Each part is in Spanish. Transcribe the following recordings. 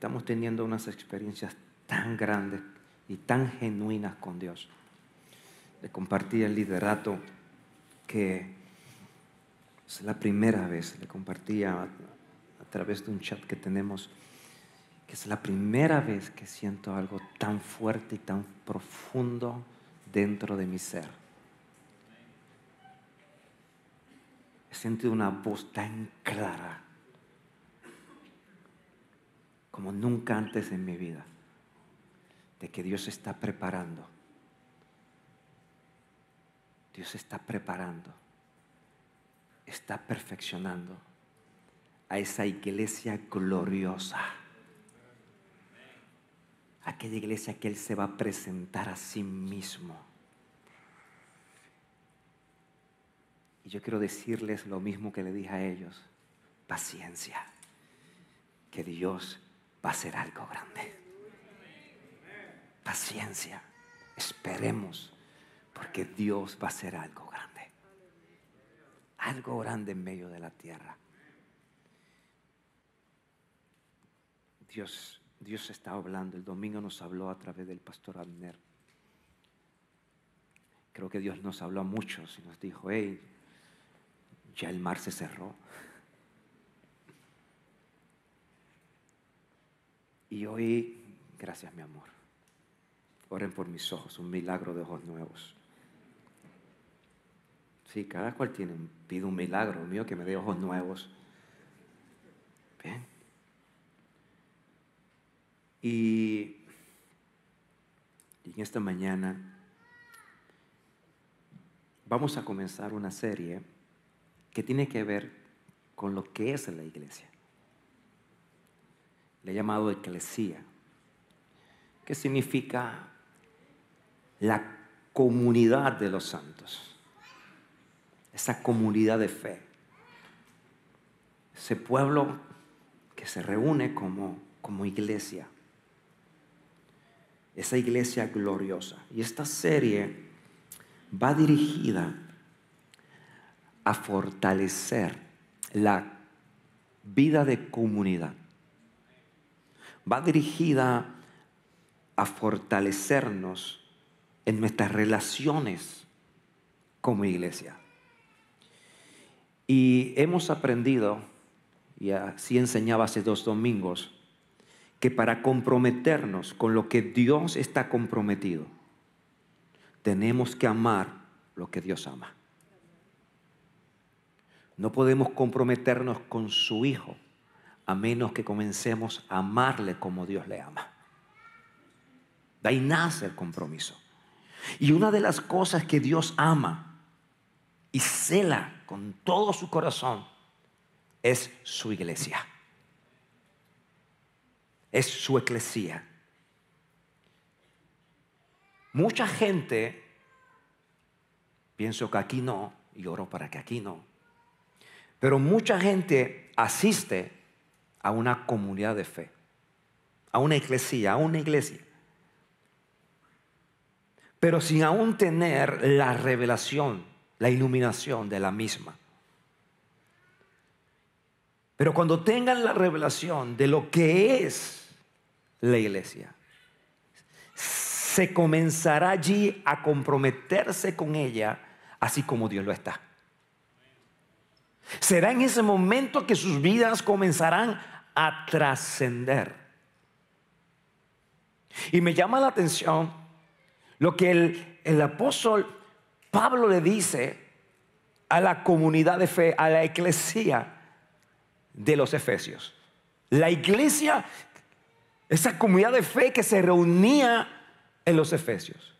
estamos teniendo unas experiencias tan grandes y tan genuinas con Dios. Le compartí el liderato que es la primera vez, le compartí a, a través de un chat que tenemos, que es la primera vez que siento algo tan fuerte y tan profundo dentro de mi ser. He sentido una voz tan clara como nunca antes en mi vida, de que Dios está preparando. Dios está preparando, está perfeccionando a esa iglesia gloriosa. Aquella iglesia que Él se va a presentar a sí mismo. Y yo quiero decirles lo mismo que le dije a ellos. Paciencia. Que Dios va a ser algo grande. Paciencia. Esperemos, porque Dios va a ser algo grande. Algo grande en medio de la tierra. Dios, Dios está hablando. El domingo nos habló a través del pastor Abner. Creo que Dios nos habló a muchos y nos dijo, hey, ya el mar se cerró. Y hoy, gracias mi amor, oren por mis ojos, un milagro de ojos nuevos. Sí, cada cual tiene, pide un milagro mío que me dé ojos nuevos. Bien. Y, y en esta mañana vamos a comenzar una serie que tiene que ver con lo que es la iglesia le he llamado eclesía, que significa la comunidad de los santos, esa comunidad de fe, ese pueblo que se reúne como, como iglesia, esa iglesia gloriosa. Y esta serie va dirigida a fortalecer la vida de comunidad va dirigida a fortalecernos en nuestras relaciones como iglesia. Y hemos aprendido, y así enseñaba hace dos domingos, que para comprometernos con lo que Dios está comprometido, tenemos que amar lo que Dios ama. No podemos comprometernos con su Hijo a menos que comencemos a amarle como Dios le ama. De ahí nace el compromiso. Y una de las cosas que Dios ama y cela con todo su corazón es su iglesia. Es su eclesía. Mucha gente, pienso que aquí no, y oro para que aquí no, pero mucha gente asiste a una comunidad de fe, a una iglesia, a una iglesia. Pero sin aún tener la revelación, la iluminación de la misma. Pero cuando tengan la revelación de lo que es la iglesia, se comenzará allí a comprometerse con ella, así como Dios lo está. Será en ese momento que sus vidas comenzarán a trascender. Y me llama la atención lo que el, el apóstol Pablo le dice a la comunidad de fe, a la iglesia de los Efesios. La iglesia, esa comunidad de fe que se reunía en los Efesios.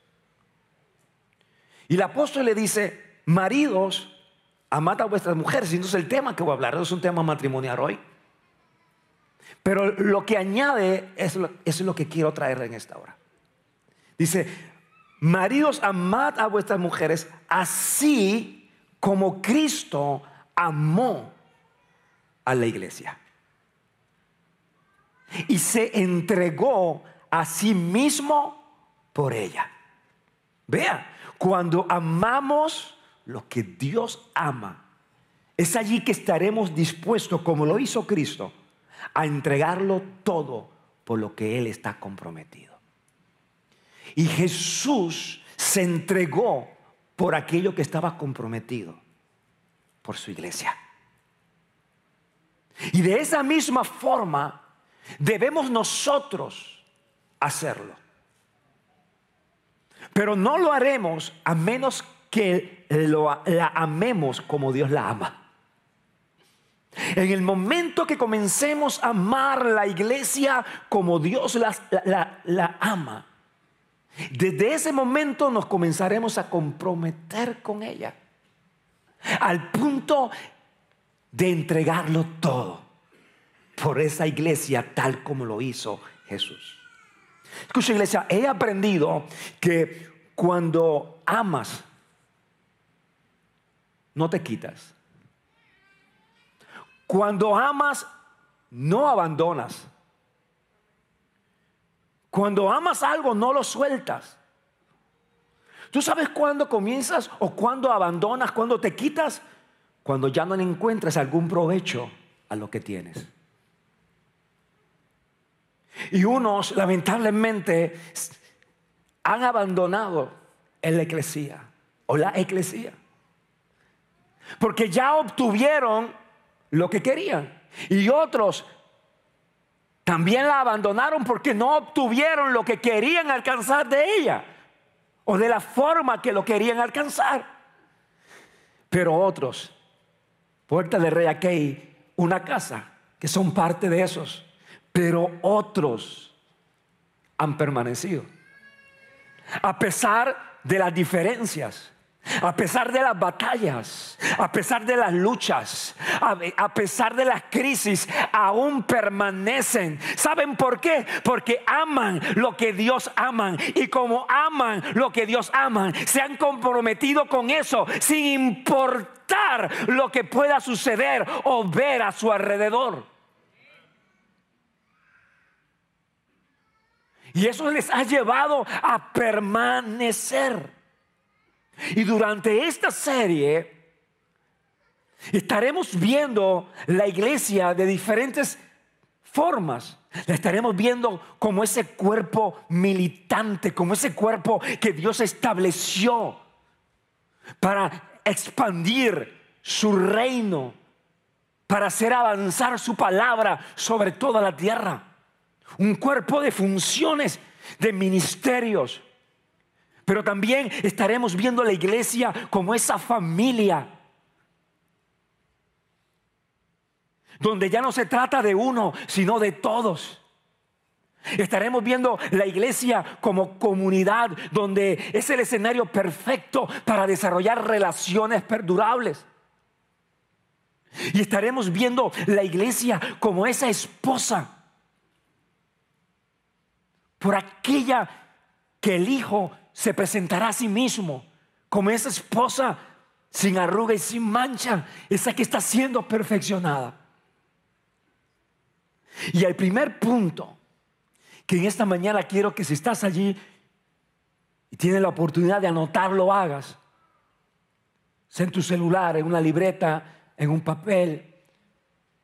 Y el apóstol le dice, maridos, amad a vuestras mujeres. Y no es el tema que voy a hablar, no es un tema matrimonial hoy. Pero lo que añade es lo, es lo que quiero traer en esta hora. Dice, maridos, amad a vuestras mujeres así como Cristo amó a la iglesia. Y se entregó a sí mismo por ella. Vea, cuando amamos lo que Dios ama, es allí que estaremos dispuestos, como lo hizo Cristo, a entregarlo todo por lo que Él está comprometido. Y Jesús se entregó por aquello que estaba comprometido, por su iglesia. Y de esa misma forma debemos nosotros hacerlo. Pero no lo haremos a menos que la amemos como Dios la ama. En el momento que comencemos a amar la iglesia como Dios la, la ama, desde ese momento nos comenzaremos a comprometer con ella. Al punto de entregarlo todo por esa iglesia tal como lo hizo Jesús. Escucha iglesia, he aprendido que cuando amas, no te quitas. Cuando amas, no abandonas. Cuando amas algo, no lo sueltas. ¿Tú sabes cuándo comienzas o cuándo abandonas, cuándo te quitas? Cuando ya no le encuentras algún provecho a lo que tienes. Y unos, lamentablemente, han abandonado la eclesía o la eclesía. Porque ya obtuvieron lo que querían. Y otros también la abandonaron porque no obtuvieron lo que querían alcanzar de ella o de la forma que lo querían alcanzar. Pero otros, Puerta de Rey aquí, una casa, que son parte de esos, pero otros han permanecido. A pesar de las diferencias, a pesar de las batallas, a pesar de las luchas, a, pesar de las crisis, aún permanecen. ¿Saben por qué? Porque aman lo que Dios aman. Y como aman lo que Dios aman, se han comprometido con eso sin importar lo que pueda suceder o ver a su alrededor. Y eso les ha llevado a permanecer. Y durante esta serie estaremos viendo la iglesia de diferentes formas. La estaremos viendo como ese cuerpo militante, como ese cuerpo que Dios estableció para expandir su reino, para hacer avanzar su palabra sobre toda la tierra. Un cuerpo de funciones, de ministerios pero también estaremos viendo la iglesia como esa familia. Donde ya no se trata de uno, sino de todos. Estaremos viendo la iglesia como comunidad, donde es el escenario perfecto para desarrollar relaciones perdurables. Y estaremos viendo la iglesia como esa esposa, por aquella que el Hijo se presentará a sí mismo como esa esposa sin arruga y sin mancha, esa que está siendo perfeccionada. Y el primer punto que en esta mañana quiero que si estás allí y tienes la oportunidad de anotarlo, hagas. En tu celular, en una libreta, en un papel.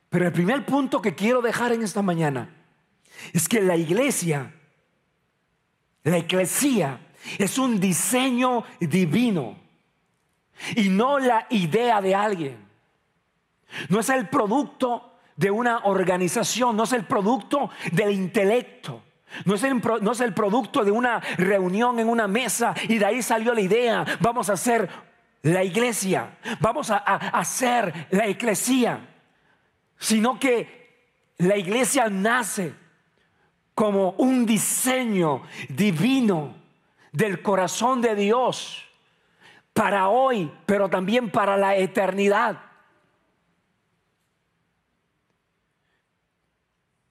Pero el primer punto que quiero dejar en esta mañana es que la iglesia, la eclesía, es un diseño divino. Y no la idea de alguien. No es el producto de una organización, no es el producto del intelecto. No es, el, producto de una reunión en una mesa y de ahí salió la idea, vamos a hacer la iglesia, vamos a, hacer la eclesía, sino que la iglesia nace como un diseño divino del corazón de Dios para hoy, pero también para la eternidad.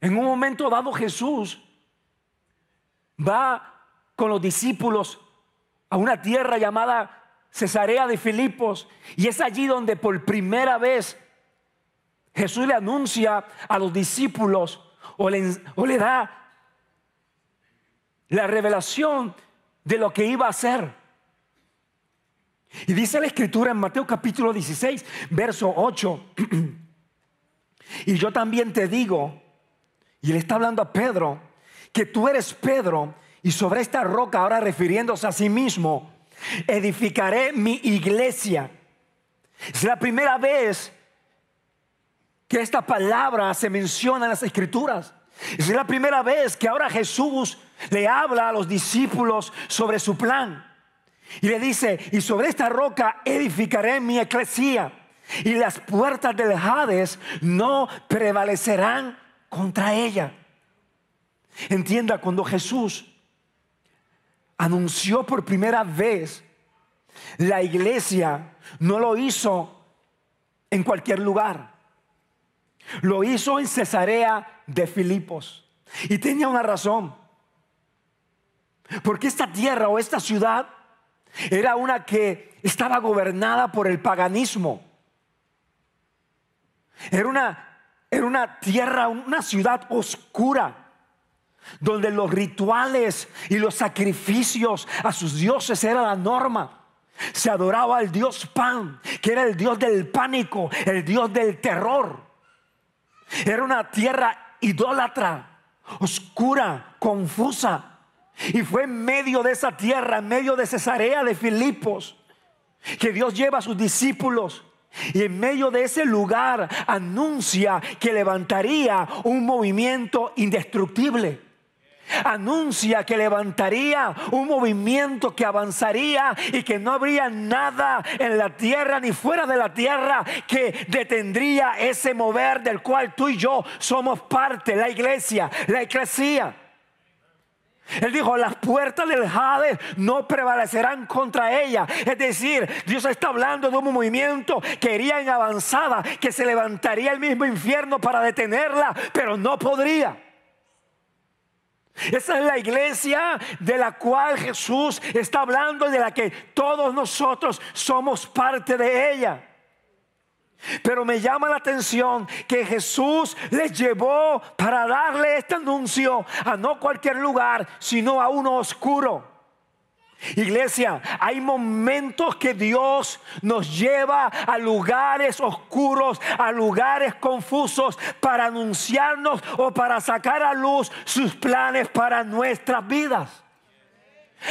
En un momento dado Jesús va con los discípulos a una tierra llamada Cesarea de Filipos y es allí donde por primera vez Jesús le anuncia a los discípulos o le, o le da la revelación de lo que iba a hacer. Y dice la escritura en Mateo capítulo 16, verso 8. y yo también te digo, y le está hablando a Pedro, que tú eres Pedro y sobre esta roca, ahora refiriéndose a sí mismo, edificaré mi iglesia. Es la primera vez que esta palabra se menciona en las escrituras. Es la primera vez que ahora Jesús le habla a los discípulos sobre su plan. Y le dice, y sobre esta roca edificaré mi eclesía. Y las puertas del Hades no prevalecerán contra ella. Entienda, cuando Jesús anunció por primera vez la iglesia, no lo hizo en cualquier lugar. Lo hizo en Cesarea de Filipos. Y tenía una razón. Porque esta tierra o esta ciudad era una que estaba gobernada por el paganismo. Era una, era una tierra, una ciudad oscura donde los rituales y los sacrificios a sus dioses era la norma. Se adoraba al dios Pan, que era el dios del pánico, el dios del terror. Era una tierra idólatra, oscura, confusa. Y fue en medio de esa tierra, en medio de Cesarea de Filipos, que Dios lleva a sus discípulos. Y en medio de ese lugar anuncia que levantaría un movimiento indestructible. Anuncia que levantaría un movimiento que avanzaría y que no habría nada en la tierra ni fuera de la tierra que detendría ese mover del cual tú y yo somos parte, la iglesia, la iglesia. Él dijo, las puertas del Hades no prevalecerán contra ella. Es decir, Dios está hablando de un movimiento que iría en avanzada, que se levantaría el mismo infierno para detenerla, pero no podría. Esa es la iglesia de la cual Jesús está hablando y de la que todos nosotros somos parte de ella. Pero me llama la atención que Jesús les llevó para darle este anuncio a no cualquier lugar, sino a uno oscuro. Iglesia, hay momentos que Dios nos lleva a lugares oscuros, a lugares confusos para anunciarnos o para sacar a luz sus planes para nuestras vidas.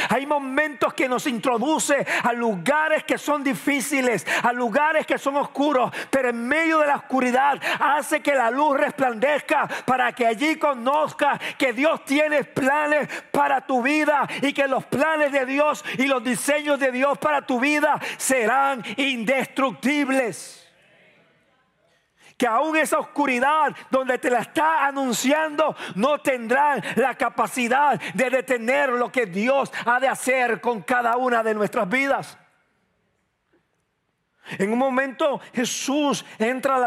Hay momentos que nos introduce a lugares que son difíciles, a lugares que son oscuros, pero en medio de la oscuridad hace que la luz resplandezca para que allí conozca que Dios tiene planes para tu vida y que los planes de Dios y los diseños de Dios para tu vida serán indestructibles que aún esa oscuridad donde te la está anunciando no tendrán la capacidad de detener lo que Dios ha de hacer con cada una de nuestras vidas. En un momento Jesús entra a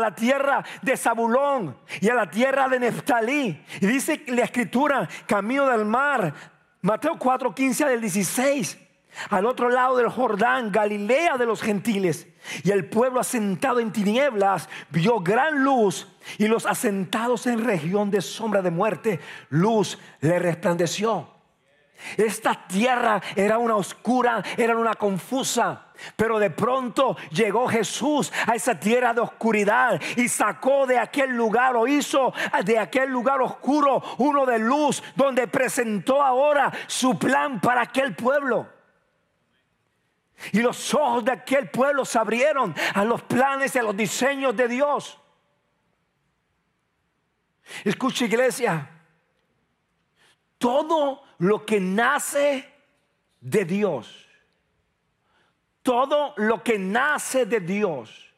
la, tierra, de Zabulón y a la tierra de Neftalí. Y dice la escritura, camino del mar, Mateo 4, 15 del 16 al otro lado del Jordán, Galilea de los gentiles. Y el pueblo asentado en tinieblas vio gran luz y los asentados en región de sombra de muerte, luz le resplandeció. Esta tierra era una oscura, era una confusa. Pero de pronto llegó Jesús a esa tierra de oscuridad y sacó de aquel lugar o hizo de aquel lugar oscuro uno de luz donde presentó ahora su plan para aquel pueblo. Y los ojos de aquel pueblo se abrieron a los planes y a los diseños de Dios. Escucha iglesia, todo lo que nace de Dios, todo lo que nace de Dios,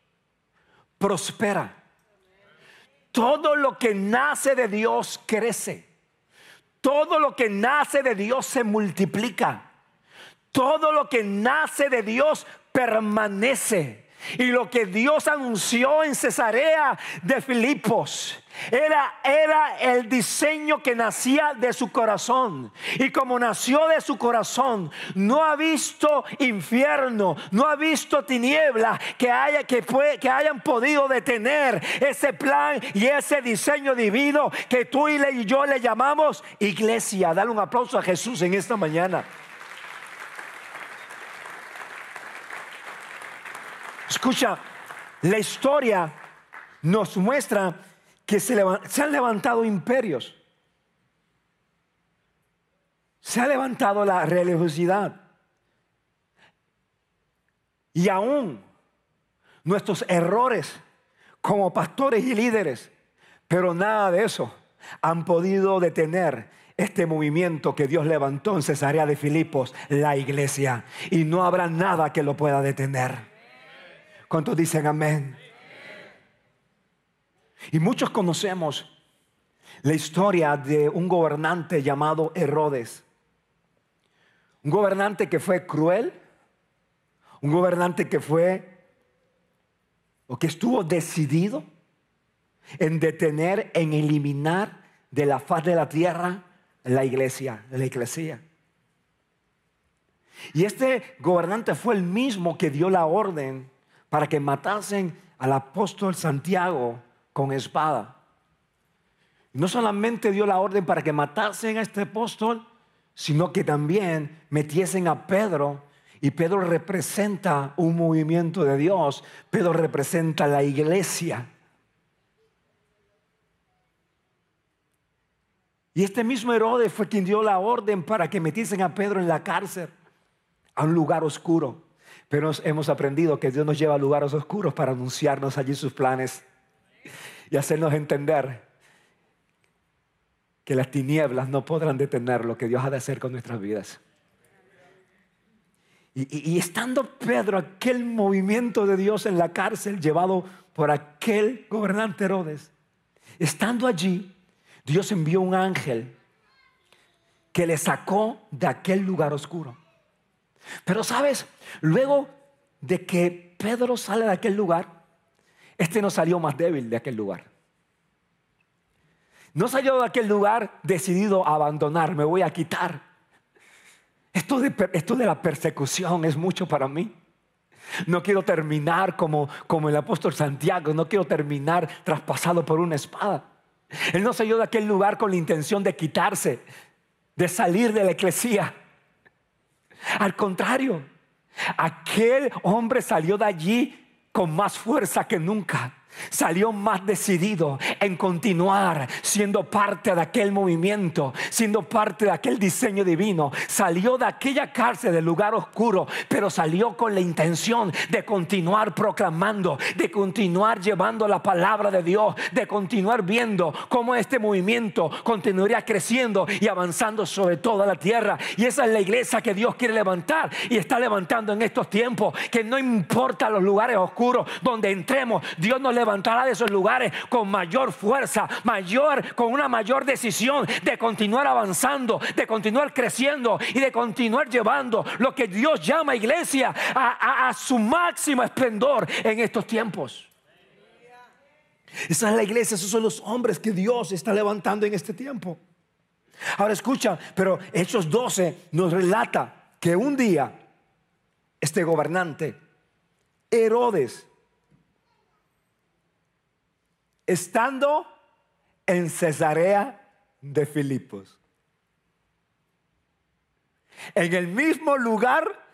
prospera. Todo lo que nace de Dios crece. Todo lo que nace de Dios se multiplica. Todo lo que nace de Dios permanece. Y lo que Dios anunció en Cesarea de Filipos era, era el diseño que nacía de su corazón. Y como nació de su corazón, no ha visto infierno, no ha visto tiniebla que, haya, que, que hayan podido detener ese plan y ese diseño divino que tú y yo le llamamos iglesia. Dale un aplauso a Jesús en esta mañana. Escucha, la historia nos muestra que se, han levantado imperios. se ha levantado la religiosidad. Y aún nuestros errores como pastores y líderes, pero nada de eso han podido detener este movimiento que Dios levantó en Cesarea de Filipos, la iglesia. Y no habrá nada que lo pueda detener. ¿Cuántos dicen amén? Y muchos conocemos la historia de un gobernante llamado Herodes. Un gobernante que fue cruel, un gobernante que fue o que estuvo decidido en detener, en eliminar de la faz de la tierra la iglesia, la iglesia. Y este gobernante fue el mismo que dio la orden para que matasen al apóstol Santiago con espada. No solamente dio la orden para que matasen a este apóstol, sino que también metiesen a Pedro. Y Pedro representa un movimiento de Dios. Pedro representa la iglesia. Y este mismo Herodes fue quien dio la orden para que metiesen a Pedro en la cárcel, a un lugar oscuro. Pero hemos aprendido que Dios nos lleva a lugares oscuros para anunciarnos allí sus planes y hacernos entender que las tinieblas no podrán detener lo que Dios ha de hacer con nuestras vidas. Y, estando Pedro, aquel movimiento de Dios en la cárcel llevado por aquel gobernante Herodes, estando allí, Dios envió un ángel que le sacó de aquel lugar oscuro. Pero sabes, luego de que Pedro sale de aquel lugar, este no salió más débil de aquel lugar. No salió de aquel lugar decidido a abandonar, me voy a quitar. Esto de, la persecución es mucho para mí. No quiero terminar como, como el apóstol Santiago, no quiero terminar traspasado por una espada. Él no salió de aquel lugar con la intención de quitarse, de salir de la eclesía. Al contrario, aquel hombre salió de allí con más fuerza que nunca salió más decidido en continuar siendo parte de aquel movimiento, siendo parte de aquel diseño divino. Salió de aquella cárcel del lugar oscuro, pero salió con la intención de continuar proclamando, de continuar llevando la palabra de Dios, de continuar viendo cómo este movimiento continuaría creciendo y avanzando sobre toda la tierra. Y esa es la iglesia que Dios quiere levantar y está levantando en estos tiempos, que no importa los lugares oscuros donde entremos, Dios nos levantará de esos lugares con mayor fuerza, mayor, con una mayor decisión de continuar avanzando, de continuar creciendo y de continuar llevando lo que Dios llama iglesia a, a su máximo esplendor en estos tiempos. Esa es la iglesia, esos son los hombres que Dios está levantando en este tiempo. Ahora escucha, pero Hechos 12 nos relata que un día este gobernante, Herodes, estando en Cesarea de Filipos. En el mismo lugar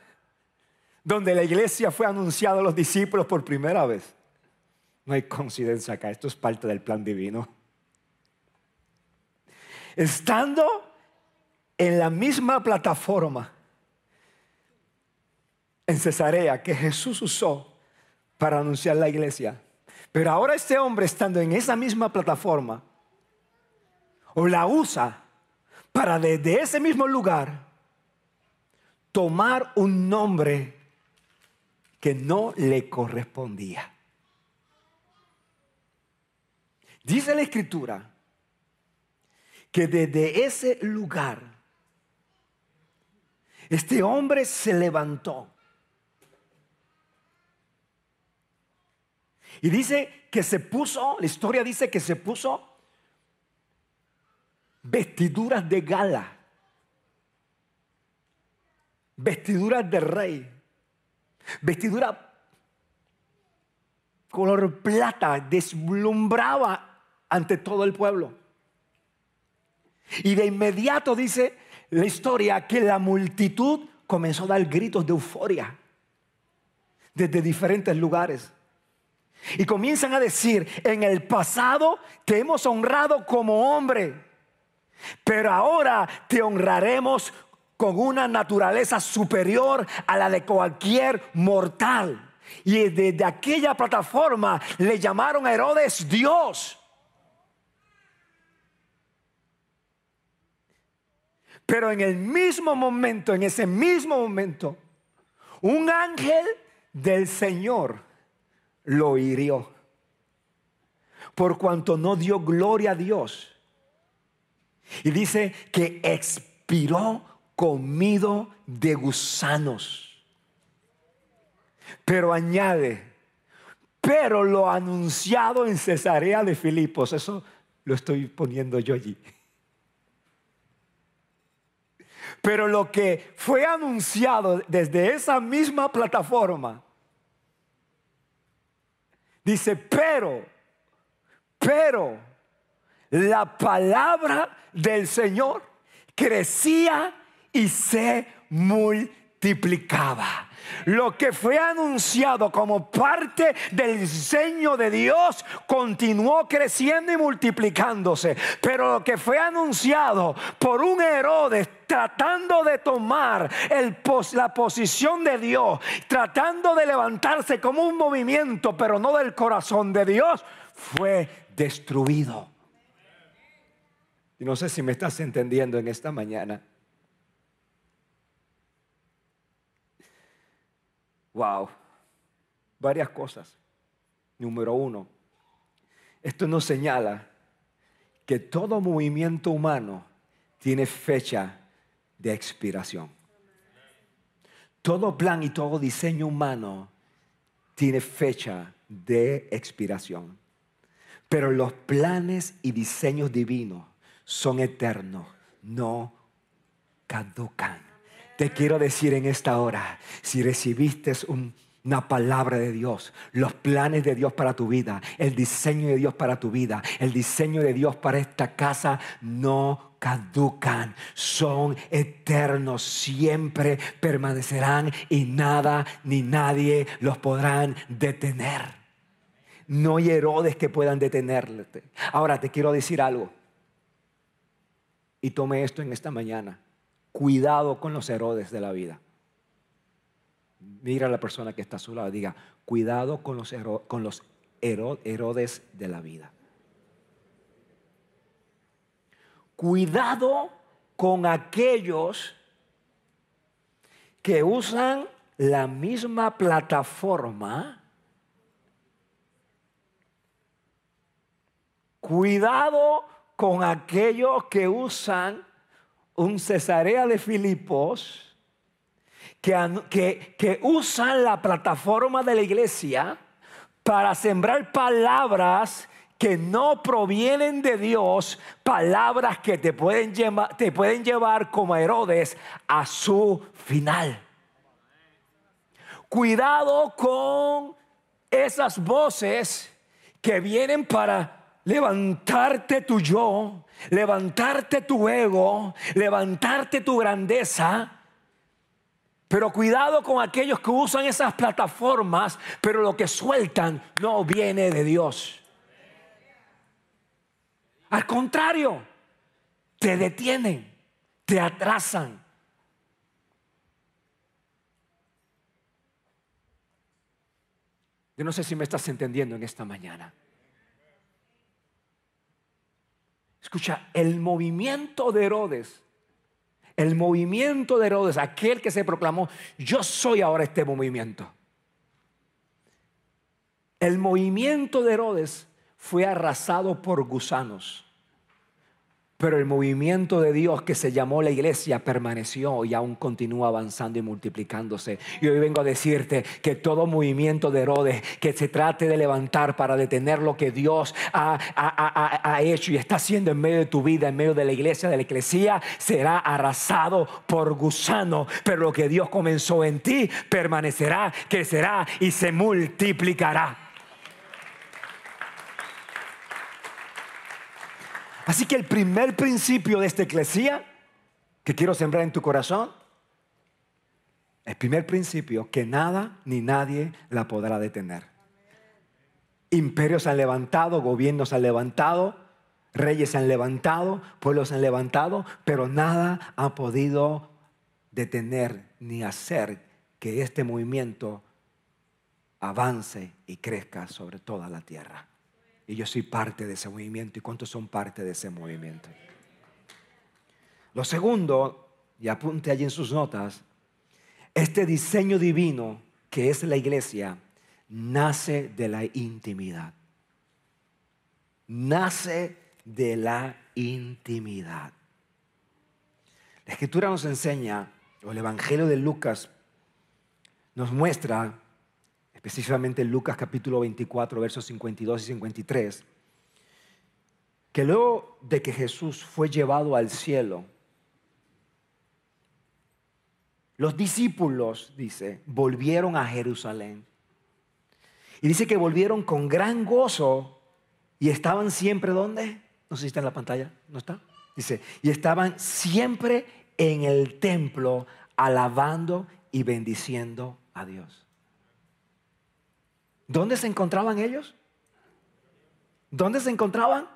donde la iglesia fue anunciada a los discípulos por primera vez. No hay coincidencia acá, esto es parte del plan divino. Estando en la misma plataforma en Cesarea que Jesús usó para anunciar la iglesia, pero ahora este hombre estando en esa misma plataforma, o la usa para desde ese mismo lugar tomar un nombre que no le correspondía. Dice la escritura que desde ese lugar este hombre se levantó Y dice que se puso, la historia dice que se puso vestiduras de gala, vestiduras de rey, vestidura color plata, deslumbraba ante todo el pueblo. Y de inmediato dice la historia que la multitud comenzó a dar gritos de euforia desde diferentes lugares. Y comienzan a decir, en el pasado te hemos honrado como hombre, pero ahora te honraremos con una naturaleza superior a la de cualquier mortal. Y desde aquella plataforma le llamaron a Herodes Dios. Pero en el mismo momento, en ese mismo momento, un ángel del Señor lo hirió. Por cuanto no dio gloria a Dios. Y dice que expiró comido de gusanos. Pero añade, pero lo anunciado en Cesarea de Filipos, eso lo estoy poniendo yo allí. Pero lo que fue anunciado desde esa misma plataforma, dice, pero, pero, la palabra del Señor crecía y se multiplicaba. Lo que fue anunciado como parte del diseño de Dios continuó creciendo y multiplicándose. Pero lo que fue anunciado por un Herodes tratando de tomar la posición de Dios, tratando de levantarse como un movimiento, pero no del corazón de Dios, fue destruido. Y no sé si me estás entendiendo en esta mañana. Wow. Varias cosas. Número uno, esto nos señala que todo movimiento humano tiene fecha de expiración. Todo plan y todo diseño humano tiene fecha de expiración. Pero los planes y diseños divinos son eternos, no caducan. Te quiero decir en esta hora, si recibiste una palabra de Dios, los planes de Dios para tu vida, el diseño de Dios para tu vida, el diseño de Dios para esta casa, no caducan, son eternos, siempre permanecerán y nada ni nadie los podrán detener. No hay Herodes que puedan detenerte. Ahora te quiero decir algo. Y tome esto en esta mañana. Cuidado con los Herodes de la vida. Mira a la persona que está a su lado, diga, cuidado con los, con los Herodes de la vida. Cuidado con aquellos que usan la misma plataforma. Cuidado con aquellos que usan un Cesarea de Filipos que, que, usan la plataforma de la iglesia para sembrar palabras que no provienen de Dios, palabras que te pueden, llevar, te pueden llevar como Herodes a su final. Cuidado con esas voces que vienen para levantarte tu yo, levantarte tu ego, levantarte tu grandeza. Pero cuidado con aquellos que usan esas plataformas, pero lo que sueltan no viene de Dios. Al contrario, te detienen, te atrasan. Yo no sé si me estás entendiendo en esta mañana. Escucha, el movimiento de Herodes, el movimiento de Herodes, aquel que se proclamó, yo soy ahora este movimiento. El movimiento de Herodes fue arrasado por gusanos. Pero el movimiento de Dios que se llamó la iglesia permaneció y aún continúa avanzando y multiplicándose. Y hoy vengo a decirte que todo movimiento de Herodes que se trate de levantar para detener lo que Dios ha, ha, hecho y está haciendo en medio de tu vida, en medio de la iglesia, de la iglesia, será arrasado por gusano. Pero lo que Dios comenzó en ti permanecerá, crecerá y se multiplicará. Así que el primer principio de esta eclesía que quiero sembrar en tu corazón, el primer principio, que nada ni nadie la podrá detener. Imperios han levantado, gobiernos han levantado, reyes han levantado, pueblos han levantado, pero nada ha podido detener ni hacer que este movimiento avance y crezca sobre toda la tierra. Y yo soy parte de ese movimiento. ¿Y cuántos son parte de ese movimiento? Lo segundo, y apunte allí en sus notas, este diseño divino que es la iglesia nace de la intimidad. Nace de la intimidad. La escritura nos enseña, o el Evangelio de Lucas nos muestra, específicamente en Lucas capítulo 24, versos 52 y 53, que luego de que Jesús fue llevado al cielo, los discípulos, dice, volvieron a Jerusalén. Y dice que volvieron con gran gozo y estaban siempre ¿dónde? No sé si está en la pantalla, ¿no está? Dice, y estaban siempre en el templo alabando y bendiciendo a Dios. ¿Dónde se encontraban ellos? ¿Dónde se encontraban?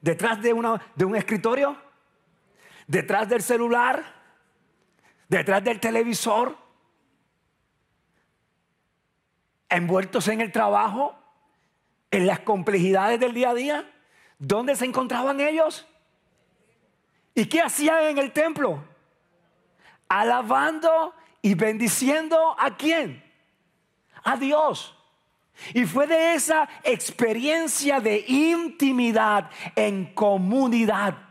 ¿Detrás de, una, de un escritorio? ¿Detrás del celular? detrás del televisor, envueltos en el trabajo, en las complejidades del día a día. ¿Dónde se encontraban ellos? ¿Y qué hacían en el templo? Alabando y bendiciendo a quién? A Dios. Y fue de esa experiencia de intimidad en comunidad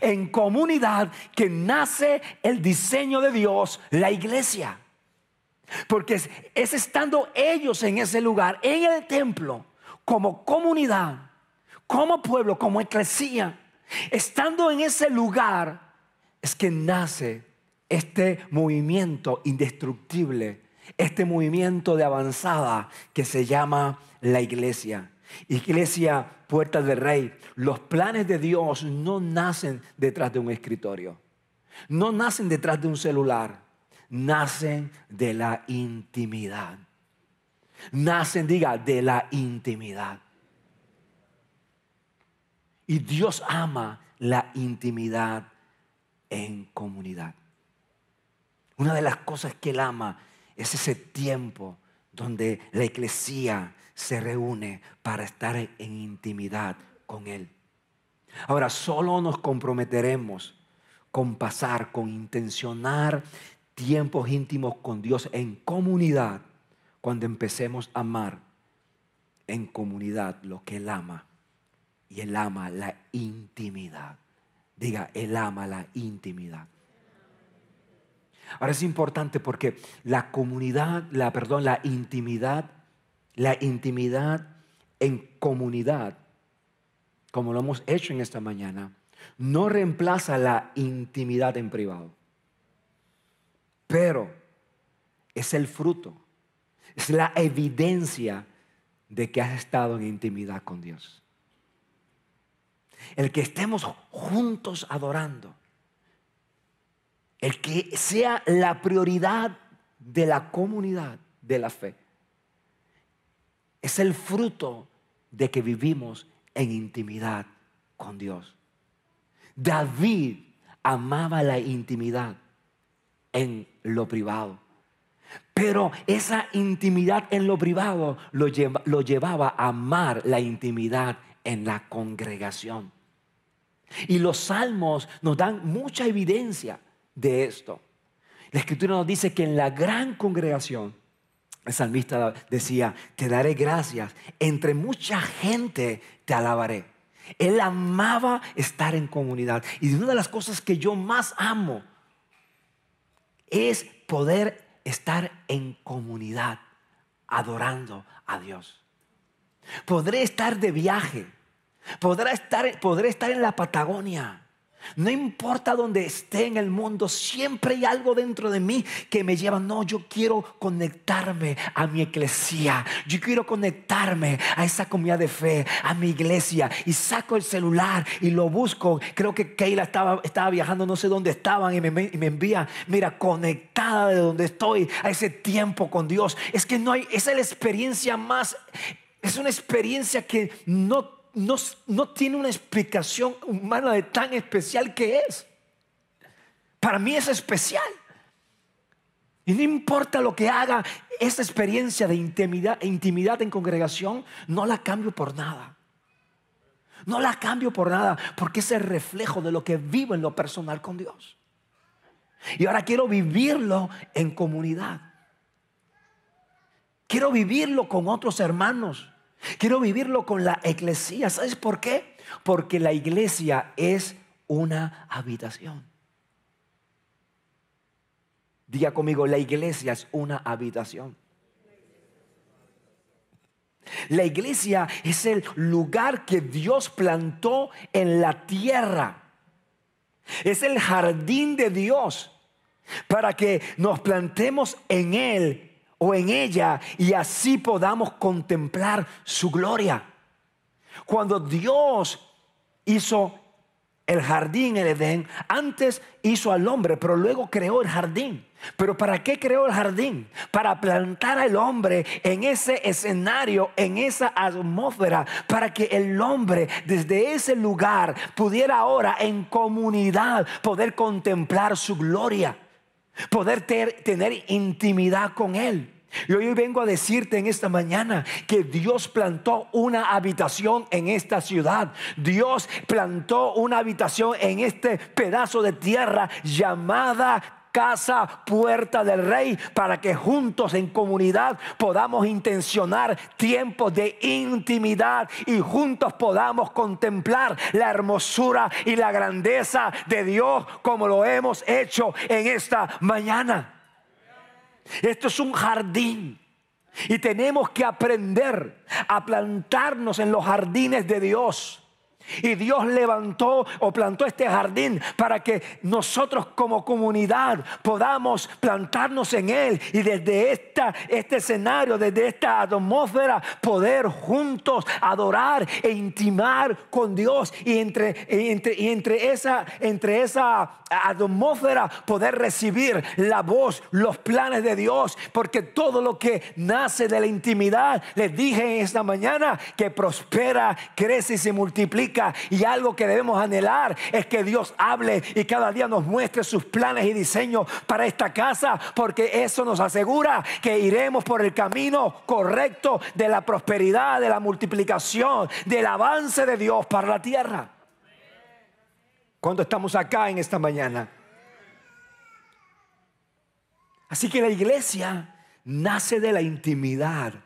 en comunidad que nace el diseño de Dios, la iglesia. Porque es, estando ellos en ese lugar, en el templo, como comunidad, como pueblo, como eclesía, estando en ese lugar, es que nace este movimiento indestructible, este movimiento de avanzada que se llama la iglesia. Iglesia Puertas del Rey, los planes de Dios no nacen detrás de un escritorio, no nacen detrás de un celular, nacen de la intimidad. Nacen, diga, de la intimidad. Y Dios ama la intimidad en comunidad. Una de las cosas que Él ama es ese tiempo donde la iglesia se reúne para estar en intimidad con Él. Ahora, solo nos comprometeremos con pasar, con intencionar tiempos íntimos con Dios en comunidad cuando empecemos a amar en comunidad lo que Él ama. Y Él ama la intimidad. Diga, Él ama la intimidad. Ahora es importante porque la comunidad, la perdón, la intimidad la intimidad en comunidad, como lo hemos hecho en esta mañana, no reemplaza la intimidad en privado. Pero es el fruto, es la evidencia de que has estado en intimidad con Dios. El que estemos juntos adorando, el que sea la prioridad de la comunidad de la fe es el fruto de que vivimos en intimidad con Dios. David amaba la intimidad en lo privado. Pero esa intimidad en lo privado lo, llevaba a amar la intimidad en la congregación. Y los salmos nos dan mucha evidencia de esto. La escritura nos dice que en la gran congregación el salmista decía, te daré gracias, entre mucha gente te alabaré. Él amaba estar en comunidad. Y una de las cosas que yo más amo es poder estar en comunidad, adorando a Dios. Podré estar de viaje, podré estar, podré estar en la Patagonia, no importa dónde esté en el mundo, siempre hay algo dentro de mí que me lleva, no, yo quiero conectarme a mi iglesia, yo quiero conectarme a esa comunidad de fe, a mi iglesia, y saco el celular y lo busco. Creo que Keila estaba, estaba viajando, no sé dónde estaban, y me, y envía, mira, conectada de donde estoy a ese tiempo con Dios. Es que no hay, esa es la experiencia más, es una experiencia que no no, tiene una explicación humana de tan especial que es. Para mí es especial. Y no importa lo que haga, esa experiencia de intimidad, intimidad en congregación, no la cambio por nada. No la cambio por nada, porque es el reflejo de lo que vivo en lo personal con Dios. Y ahora quiero vivirlo en comunidad. Quiero vivirlo con otros hermanos. Quiero vivirlo con la iglesia. ¿Sabes por qué? Porque la iglesia es una habitación. Diga conmigo, la iglesia es una habitación. La iglesia es el lugar que Dios plantó en la tierra. Es el jardín de Dios para que nos plantemos en Él o en ella y así podamos contemplar su gloria. Cuando Dios hizo el jardín, el Edén, antes hizo al hombre, pero luego creó el jardín. Pero ¿para qué creó el jardín? Para plantar al hombre en ese escenario, en esa atmósfera, para que el hombre desde ese lugar pudiera ahora en comunidad poder contemplar su gloria, poder tener intimidad con él. Y hoy vengo a decirte en esta mañana que Dios plantó una habitación en esta ciudad. Dios plantó una habitación en este pedazo de tierra llamada casa, puerta del rey, para que juntos en comunidad podamos intencionar tiempos de intimidad y juntos podamos contemplar la hermosura y la grandeza de Dios como lo hemos hecho en esta mañana. Esto es un jardín. Y tenemos que aprender a plantarnos en los jardines de Dios. Y Dios levantó o plantó este jardín para que nosotros como comunidad podamos plantarnos en él y desde esta, este escenario, desde esta atmósfera, poder juntos adorar e intimar con Dios y entre, entre, y entre, esa, entre esa atmósfera poder recibir la voz, los planes de Dios, porque todo lo que nace de la intimidad, les dije esta mañana, que prospera, crece y se multiplica y algo que debemos anhelar es que Dios hable y cada día nos muestre sus planes y diseños para esta casa, porque eso nos asegura que iremos por el camino correcto de la prosperidad, de la multiplicación, del avance de Dios para la tierra. Cuando estamos acá en esta mañana. Así que la iglesia nace de la intimidad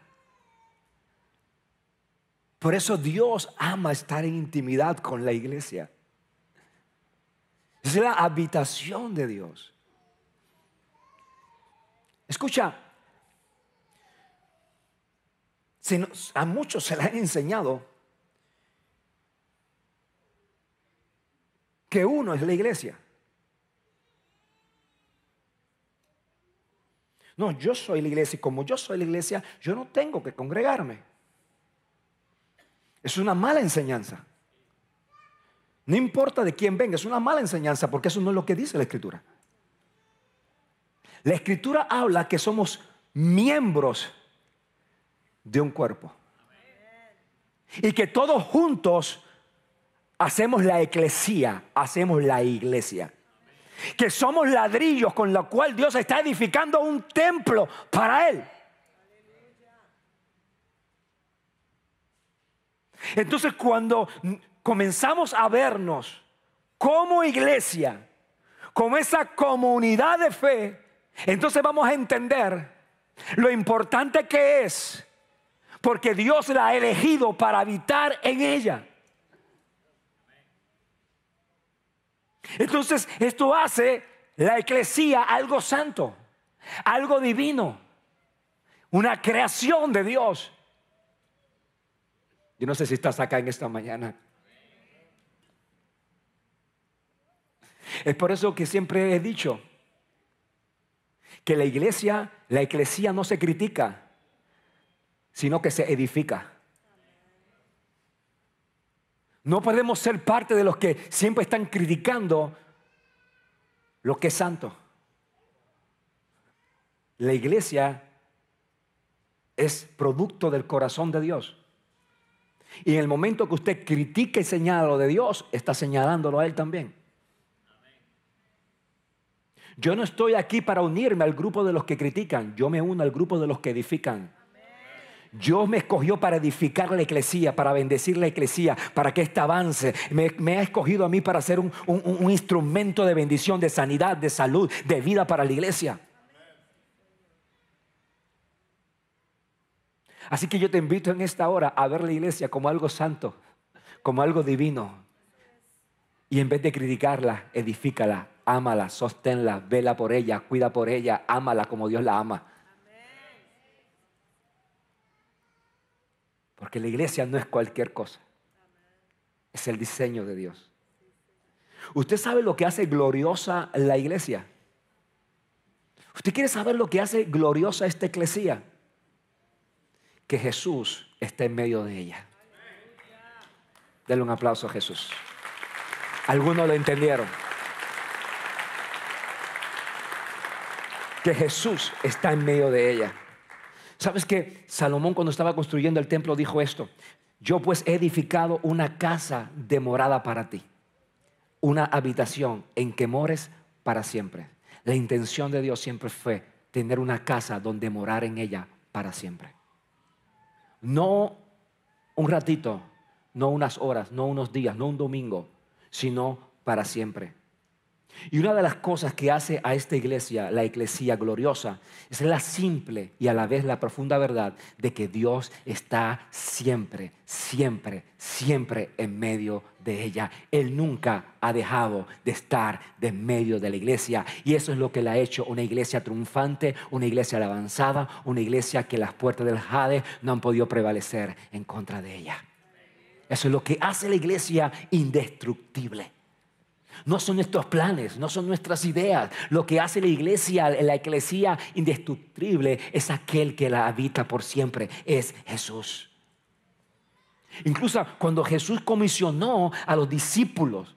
por eso Dios ama estar en intimidad con la iglesia. Es la habitación de Dios. Escucha, a muchos se les ha enseñado que uno es la iglesia. No, yo soy la iglesia y como yo soy la iglesia, yo no tengo que congregarme. Es una mala enseñanza. No importa de quién venga, es una mala enseñanza porque eso no es lo que dice la escritura. La escritura habla que somos miembros de un cuerpo. Y que todos juntos hacemos la eclesía, hacemos la iglesia. Que somos ladrillos con los cual Dios está edificando un templo para Él. Entonces cuando comenzamos a vernos como iglesia, como esa comunidad de fe, entonces vamos a entender lo importante que es, porque Dios la ha elegido para habitar en ella. Entonces esto hace la eclesía algo santo, algo divino, una creación de Dios. Yo no sé si estás acá en esta mañana. Es por eso que siempre he dicho que la iglesia, la iglesia no se critica, sino que se edifica. No podemos ser parte de los que siempre están criticando lo que es santo. La iglesia es producto del corazón de Dios. Y en el momento que usted critique y señala lo de Dios, está señalándolo a Él también. Yo no estoy aquí para unirme al grupo de los que critican, yo me uno al grupo de los que edifican. Dios me escogió para edificar la iglesia, para bendecir la iglesia, para que ésta avance. Me, ha escogido a mí para ser un instrumento de bendición, de sanidad, de salud, de vida para la iglesia. Así que yo te invito en esta hora a ver la iglesia como algo santo, como algo divino. Y en vez de criticarla, edifícala, ámala, sosténla, vela por ella, cuida por ella, ámala como Dios la ama. Porque la iglesia no es cualquier cosa. Es el diseño de Dios. ¿Usted sabe lo que hace gloriosa la iglesia? ¿Usted quiere saber lo que hace gloriosa esta iglesia? Que Jesús está en medio de ella. Denle un aplauso a Jesús. Algunos lo entendieron. Que Jesús está en medio de ella. ¿Sabes que Salomón cuando estaba construyendo el templo dijo esto? Yo pues he edificado una casa de morada para ti, una habitación en que mores para siempre. La intención de Dios siempre fue tener una casa donde morar en ella para siempre. No un ratito, no unas horas, no unos días, no un domingo, sino para siempre. Y una de las cosas que hace a esta iglesia, la iglesia gloriosa, es la simple y a la vez la profunda verdad de que Dios está siempre, siempre, siempre en medio de ella. Él nunca ha dejado de estar de medio de la iglesia. Y eso es lo que le ha hecho una iglesia triunfante, una iglesia avanzada, una iglesia que las puertas del Jade no han podido prevalecer en contra de ella. Eso es lo que hace la iglesia indestructible. No son nuestros planes, no son nuestras ideas. Lo que hace la iglesia, la iglesia indestructible, es aquel que la habita por siempre, es Jesús. Incluso cuando Jesús comisionó a los discípulos,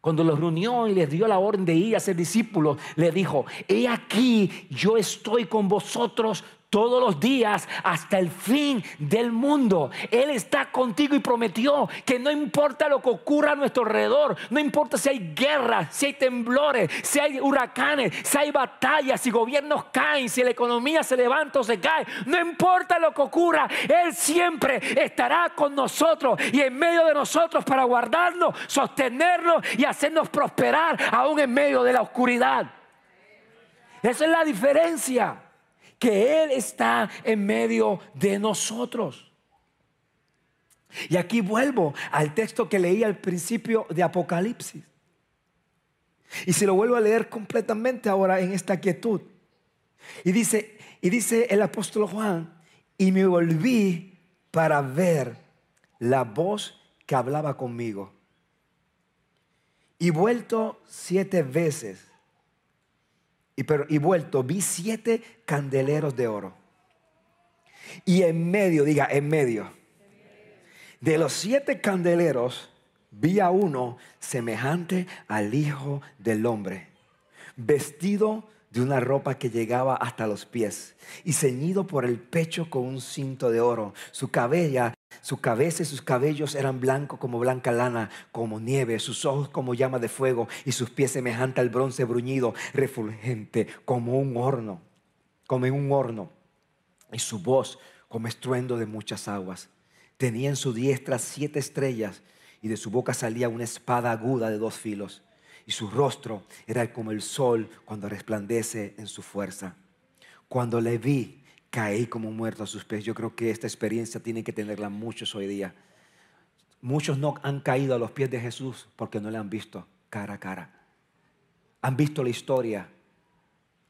cuando los reunió y les dio la orden de ir a ser discípulos, le dijo, he aquí, yo estoy con vosotros todos los días hasta el fin del mundo. Él está contigo y prometió que no importa lo que ocurra a nuestro alrededor, no importa si hay guerras, si hay temblores, si hay huracanes, si hay batallas, si gobiernos caen, si la economía se levanta o se cae, no importa lo que ocurra, Él siempre estará con nosotros y en medio de nosotros para guardarnos, sostenernos y hacernos prosperar aún en medio de la oscuridad. Esa es la diferencia que Él está en medio de nosotros. Y aquí vuelvo al texto que leí al principio de Apocalipsis. Y se lo vuelvo a leer completamente ahora en esta quietud. Y dice, y dice el apóstol Juan, y me volví para ver la voz que hablaba conmigo. Y vuelto siete veces y, pero, y vuelto, vi siete candeleros de oro. Y en medio, diga, en medio, de los siete candeleros, vi a uno semejante al Hijo del Hombre, vestido de una ropa que llegaba hasta los pies y ceñido por el pecho con un cinto de oro. Su cabella su cabeza y sus cabellos eran blancos como blanca lana, como nieve, sus ojos como llama de fuego y sus pies semejantes al bronce bruñido, refulgente como un horno, como en un horno. Y su voz como estruendo de muchas aguas. Tenía en su diestra siete estrellas y de su boca salía una espada aguda de dos filos. Y su rostro era como el sol cuando resplandece en su fuerza. Cuando le vi, caí como muerto a sus pies. Yo creo que esta experiencia tiene que tenerla muchos hoy día. Muchos no han caído a los pies de Jesús porque no le han visto cara a cara. Han visto la historia,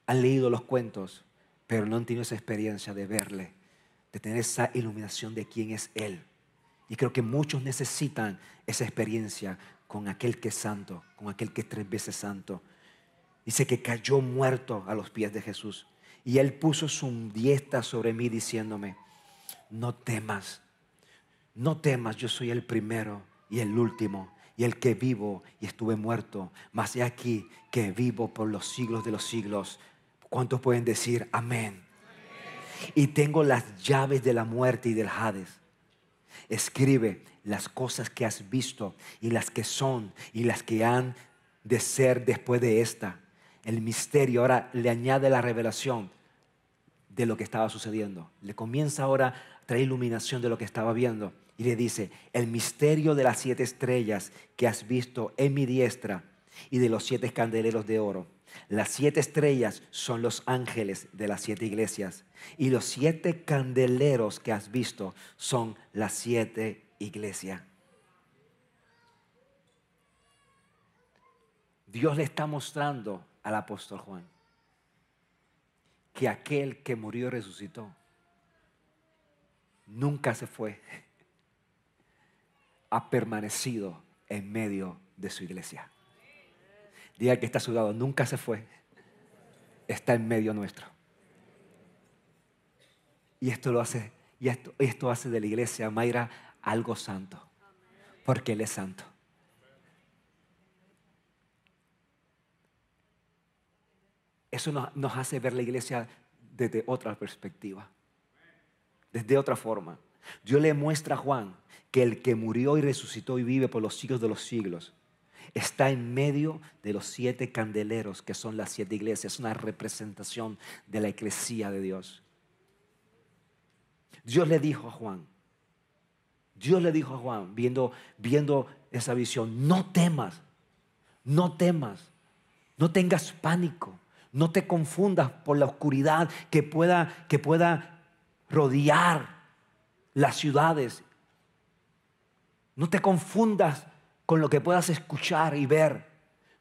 han leído los cuentos, pero no han tenido esa experiencia de verle, de tener esa iluminación de quién es Él. Y creo que muchos necesitan esa experiencia con aquel que es santo, con aquel que es tres veces santo. Dice que cayó muerto a los pies de Jesús. Y él puso su diestra sobre mí diciéndome, no temas, no temas, yo soy el primero y el último y el que vivo y estuve muerto, mas he aquí que vivo por los siglos de los siglos. ¿Cuántos pueden decir amén? Y tengo las llaves de la muerte y del Hades. Escribe las cosas que has visto y las que son y las que han de ser después de esta el misterio, ahora le añade la revelación de lo que estaba sucediendo. Le comienza ahora a traer iluminación de lo que estaba viendo. Y le dice, el misterio de las siete estrellas que has visto en mi diestra y de los siete candeleros de oro. Las siete estrellas son los ángeles de las siete iglesias y los siete candeleros que has visto son las siete iglesias. Dios le está mostrando al apóstol Juan que aquel que murió resucitó nunca se fue, ha permanecido en medio de su iglesia. Diga que está sudado, nunca se fue, está en medio nuestro. Y esto lo hace, y esto, esto hace de la iglesia Mayra algo santo, porque Él es santo. Eso nos, hace ver la iglesia desde otra perspectiva, desde otra forma. Dios le muestra a Juan que el que murió y resucitó y vive por los siglos de los siglos está en medio de los siete candeleros que son las siete iglesias, es una representación de la iglesia de Dios. Dios le dijo a Juan, Dios le dijo a Juan, viendo, esa visión, no temas, no temas, no tengas pánico. No te confundas por la oscuridad que pueda, que pueda rodear las ciudades. No te confundas con lo que puedas escuchar y ver.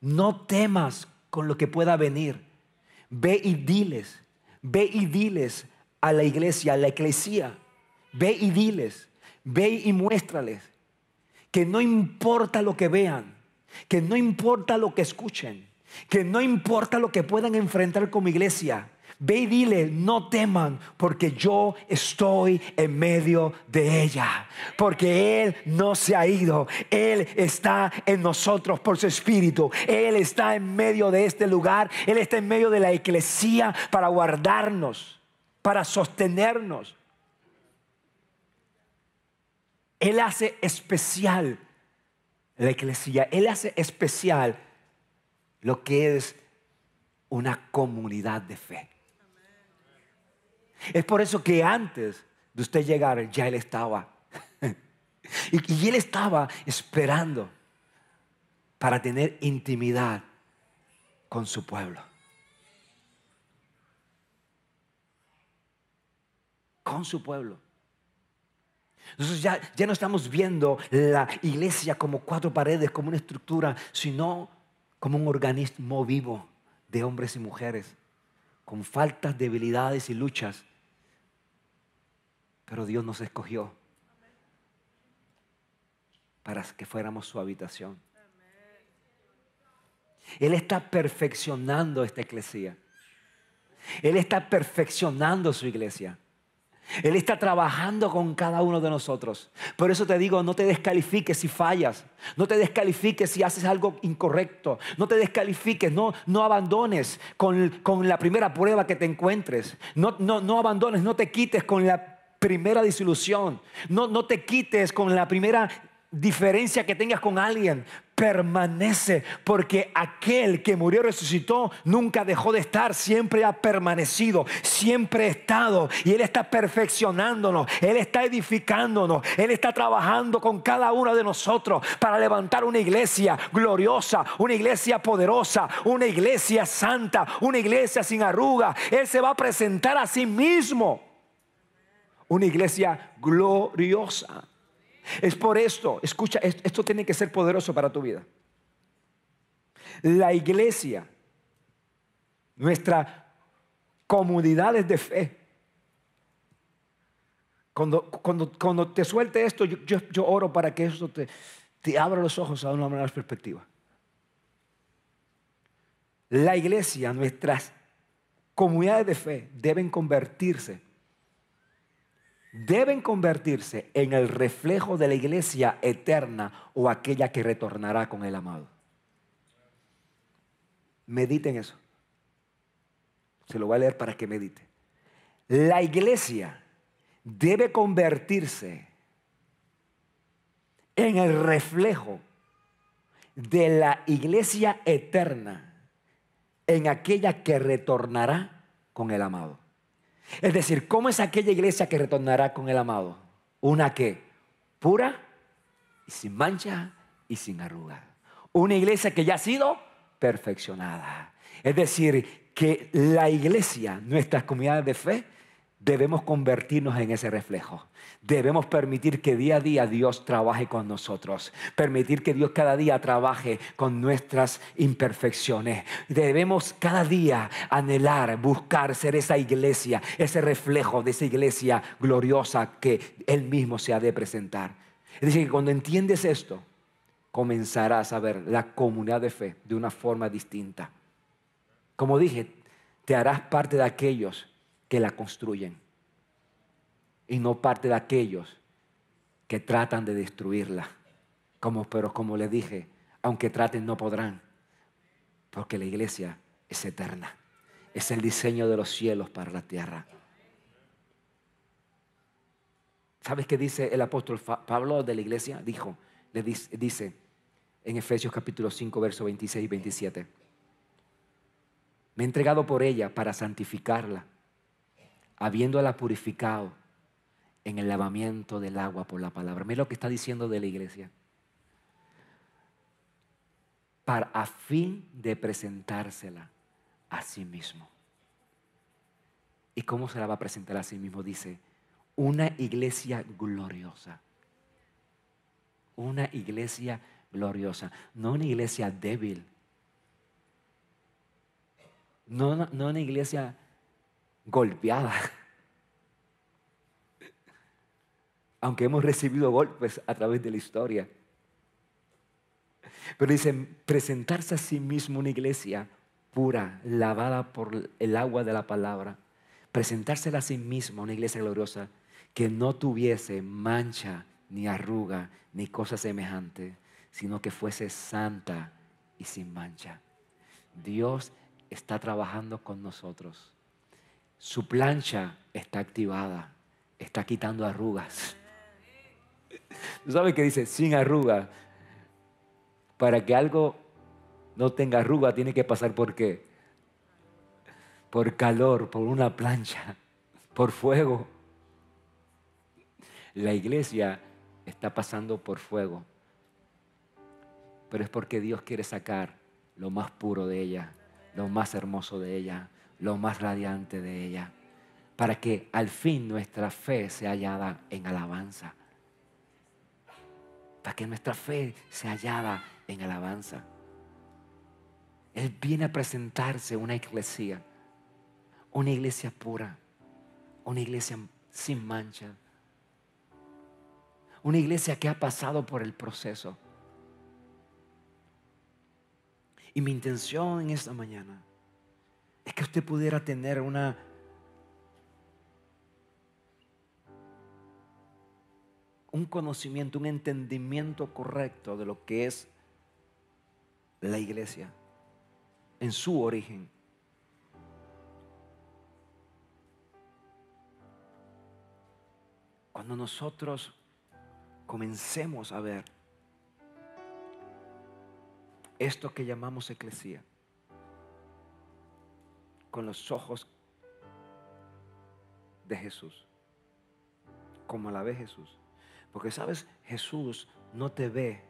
No temas con lo que pueda venir. Ve y diles, ve y diles a la iglesia, a la iglesia. Ve y diles, ve y muéstrales que no importa lo que vean, que no importa lo que escuchen, que no importa lo que puedan enfrentar como iglesia, ve y dile, no teman, porque yo estoy en medio de ella. Porque Él no se ha ido, Él está en nosotros por su espíritu. Él está en medio de este lugar, Él está en medio de la iglesia para guardarnos, para sostenernos. Él hace especial la iglesia, Él hace especial lo que es una comunidad de fe. Es por eso que antes de usted llegar, ya Él estaba. y, Él estaba esperando para tener intimidad con su pueblo. Con su pueblo. Entonces ya, ya no estamos viendo la iglesia como cuatro paredes, como una estructura, sino como un organismo vivo de hombres y mujeres, con faltas, debilidades y luchas. Pero Dios nos escogió para que fuéramos su habitación. Él está perfeccionando esta iglesia. Él está perfeccionando su iglesia. Él está trabajando con cada uno de nosotros. Por eso te digo, no te descalifiques si fallas. No te descalifiques si haces algo incorrecto. No te descalifiques, no, no abandones con, la primera prueba que te encuentres. No, no, no abandones, no te quites con la primera disilusión. No, no te quites con la primera diferencia que tengas con alguien, permanece, porque aquel que murió y resucitó nunca dejó de estar, siempre ha permanecido, siempre ha estado y Él está perfeccionándonos, Él está edificándonos, Él está trabajando con cada uno de nosotros para levantar una iglesia gloriosa, una iglesia poderosa, una iglesia santa, una iglesia sin arruga. Él se va a presentar a sí mismo, una iglesia gloriosa. Es por esto, escucha, esto tiene que ser poderoso para tu vida. La iglesia, nuestra comunidades de fe, cuando, cuando, te suelte esto, yo, oro para que esto te, te abra los ojos a una nueva perspectiva. La iglesia, nuestras comunidades de fe deben convertirse deben convertirse en el reflejo de la iglesia eterna o aquella que retornará con el amado. Mediten eso. Se lo voy a leer para que medite. La iglesia debe convertirse en el reflejo de la iglesia eterna en aquella que retornará con el amado. Es decir, ¿cómo es aquella iglesia que retornará con el amado? Una que pura y sin mancha y sin arruga. Una iglesia que ya ha sido perfeccionada. Es decir, que la iglesia, nuestras comunidades de fe, debemos convertirnos en ese reflejo. Debemos permitir que día a día Dios trabaje con nosotros. Permitir que Dios cada día trabaje con nuestras imperfecciones. Debemos cada día anhelar, buscar ser esa iglesia, ese reflejo de esa iglesia gloriosa que Él mismo se ha de presentar. Es decir, que cuando entiendes esto, comenzarás a ver la comunidad de fe de una forma distinta. Como dije, te harás parte de aquellos que la construyen y no parte de aquellos que tratan de destruirla. Como, pero como le dije, aunque traten no podrán, porque la iglesia es eterna. Es el diseño de los cielos para la tierra. ¿Sabes qué dice el apóstol Pablo de la iglesia? Dijo, le dice, dice en Efesios capítulo 5, verso 26 y 27. Me he entregado por ella para santificarla habiéndola purificado en el lavamiento del agua por la palabra. Mira lo que está diciendo de la iglesia. Para a fin de presentársela a sí mismo. ¿Y cómo se la va a presentar a sí mismo? Dice, una iglesia gloriosa. Una iglesia gloriosa, no una iglesia débil. No, no una iglesia golpeada. Aunque hemos recibido golpes a través de la historia. Pero dicen, presentarse a sí mismo una iglesia pura, lavada por el agua de la palabra. Presentársela a sí mismo una iglesia gloriosa que no tuviese mancha, ni arruga, ni cosa semejante, sino que fuese santa y sin mancha. Dios está trabajando con nosotros su plancha está activada, está quitando arrugas. ¿Tú sabes qué dice? Sin arrugas. Para que algo no tenga arruga tiene que pasar por qué? Por calor, por una plancha, por fuego. La iglesia está pasando por fuego, pero es porque Dios quiere sacar lo más puro de ella, lo más hermoso de ella, lo más radiante de ella, para que al fin nuestra fe sea hallada en alabanza. Para que nuestra fe sea hallada en alabanza. Él viene a presentarse una iglesia, una iglesia pura, una iglesia sin mancha, una iglesia que ha pasado por el proceso. Y mi intención en esta mañana es que usted pudiera tener una un conocimiento, un entendimiento correcto de lo que es la iglesia en su origen. Cuando nosotros comencemos a ver esto que llamamos eclesía, con los ojos de Jesús, como la ve Jesús. Porque sabes, Jesús no te ve.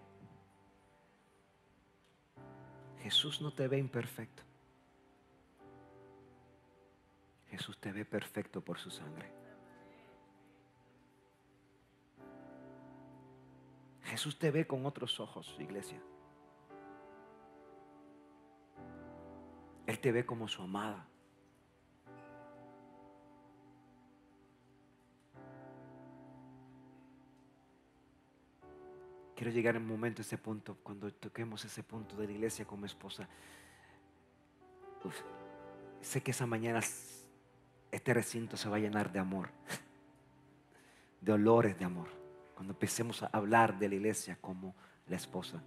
Jesús no te ve imperfecto. Jesús te ve perfecto por su sangre. Jesús te ve con otros ojos, iglesia. Él te ve como su amada. Quiero llegar en un momento a ese punto, cuando toquemos ese punto de la iglesia como esposa. sé que esa mañana este recinto se va a llenar de amor, de olores de amor, cuando empecemos a hablar de la iglesia como la esposa.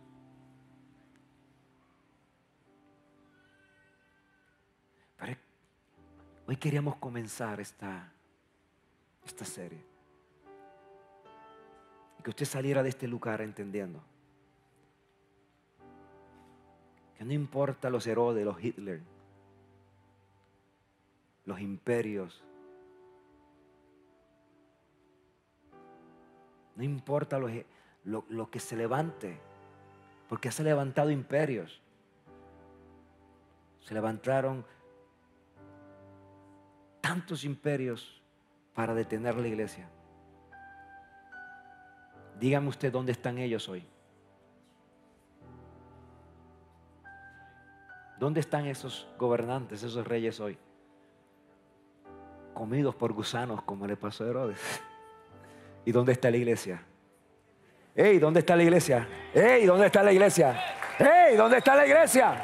Pero hoy queríamos comenzar esta, esta serie que usted saliera de este lugar entendiendo que no importa los Herodes, los Hitler, los imperios. No importa lo, lo que se levante, porque se han levantado imperios. Se levantaron tantos imperios para detener la iglesia. Dígame usted dónde están ellos hoy. ¿Dónde están esos gobernantes, esos reyes hoy? Comidos por gusanos como le pasó a Herodes. ¿Y dónde está la iglesia? ¡Ey! ¿Dónde está la iglesia? ¡Ey! ¿Dónde está la iglesia? ¡Ey! ¿Dónde está la iglesia?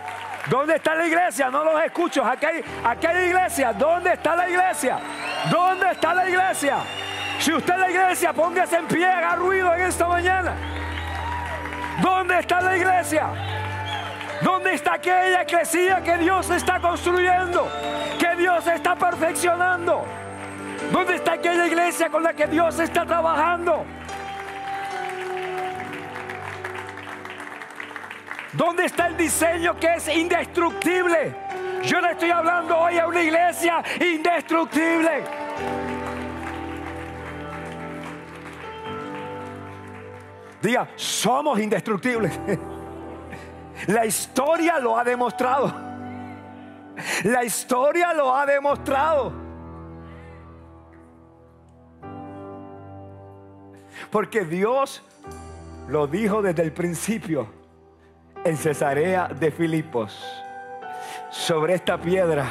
¿Dónde está la iglesia? No los escucho. Aquí hay, aquí hay iglesia. ¿Dónde está la iglesia? ¿Dónde está la iglesia? Si usted es la iglesia, póngase en pie, haga ruido en esta mañana. ¿Dónde está la iglesia? ¿Dónde está aquella eclesía que Dios está construyendo? Que Dios está perfeccionando. ¿Dónde está aquella iglesia con la que Dios está trabajando? ¿Dónde está el diseño que es indestructible? Yo le estoy hablando hoy a una iglesia indestructible. Diga, somos indestructibles. La historia lo ha demostrado. La historia lo ha demostrado. Porque Dios lo dijo desde el principio en Cesarea de Filipos. Sobre esta piedra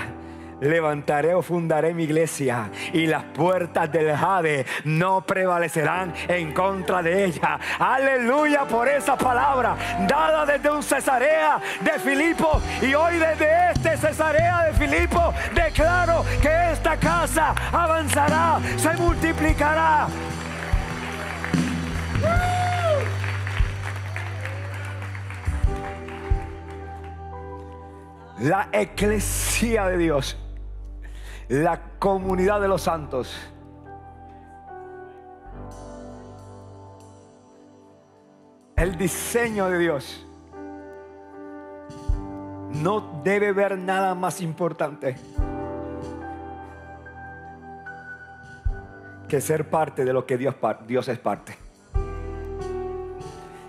levantaré o fundaré mi iglesia y las puertas del Jade no prevalecerán en contra de ella. Aleluya por esa palabra dada desde un Cesarea de Filipo y hoy desde este Cesarea de Filipo declaro que esta casa avanzará, se multiplicará. La eclesía de Dios la comunidad de los santos. El diseño de Dios no debe ver nada más importante que ser parte de lo que Dios, Dios es parte.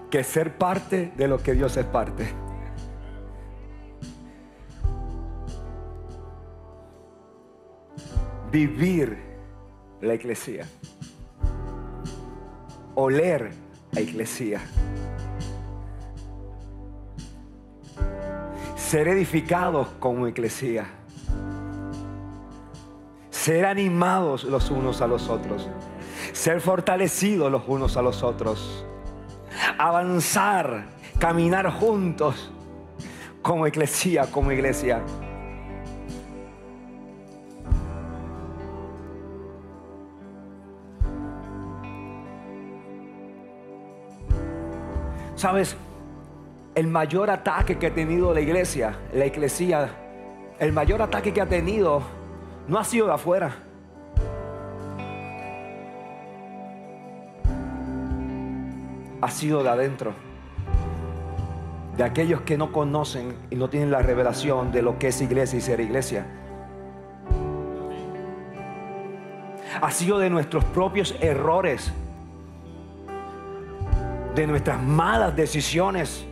Que ser parte de lo que Dios es parte. Vivir la iglesia, oler la iglesia, ser edificados como iglesia, ser animados los unos a los otros, ser fortalecidos los unos a los otros, avanzar, caminar juntos como iglesia, como iglesia. Sabes, el mayor ataque que ha tenido la iglesia, la iglesia, el mayor ataque que ha tenido no ha sido de afuera. Ha sido de adentro. De aquellos que no conocen y no tienen la revelación de lo que es iglesia y ser iglesia. Ha sido de nuestros propios errores de nuestras malas decisiones.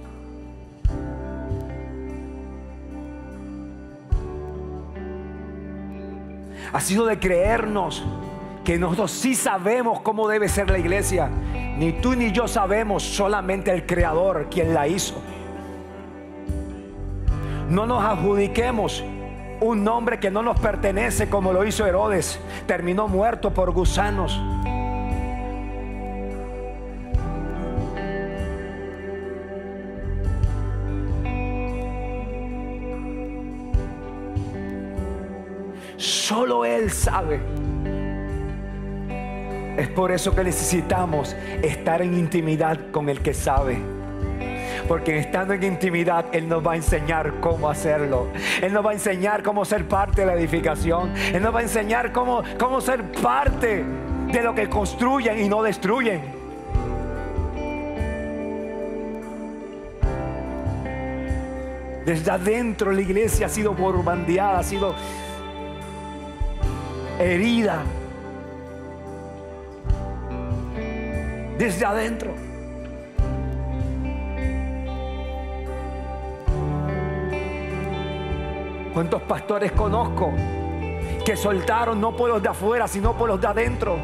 Ha sido de creernos que nosotros sí sabemos cómo debe ser la iglesia. Ni tú ni yo sabemos, solamente el Creador quien la hizo. No nos adjudiquemos un nombre que no nos pertenece como lo hizo Herodes. Terminó muerto por gusanos. Solo Él sabe. Es por eso que necesitamos estar en intimidad con el que sabe. Porque estando en intimidad, Él nos va a enseñar cómo hacerlo. Él nos va a enseñar cómo ser parte de la edificación. Él nos va a enseñar cómo, cómo ser parte de lo que construyen y no destruyen. Desde adentro la iglesia ha sido borbandeada, ha sido herida desde adentro. ¿Cuántos pastores conozco que soltaron no por los de afuera, sino por los de adentro?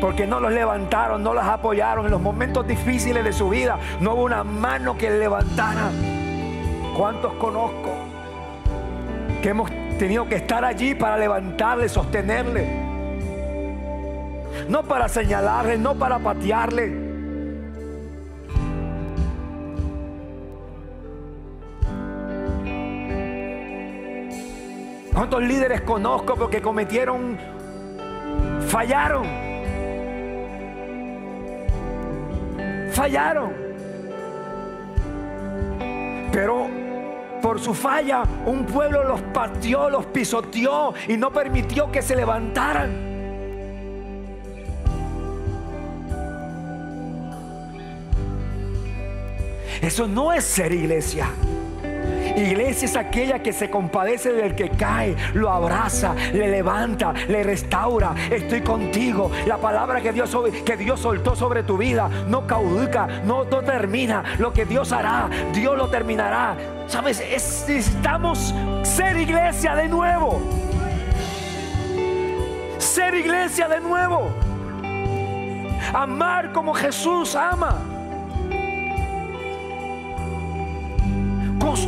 Porque no los levantaron, no los apoyaron en los momentos difíciles de su vida. No hubo una mano que le levantara. ¿Cuántos conozco que hemos tenido que estar allí para levantarle, sostenerle? No para señalarle, no para patearle ¿Cuántos líderes conozco porque cometieron, fallaron? Fallaron. Pero por su falla un pueblo los pateó, los pisoteó y no permitió que se levantaran. Eso no es ser iglesia. Iglesia es aquella que se compadece del que cae, lo abraza, le levanta, le restaura. Estoy contigo. La palabra que Dios, que Dios soltó sobre tu vida no caduca, no, no termina. Lo que Dios hará, Dios lo terminará. ¿Sabes? necesitamos ser iglesia de nuevo. Ser iglesia de nuevo. Amar como Jesús ama.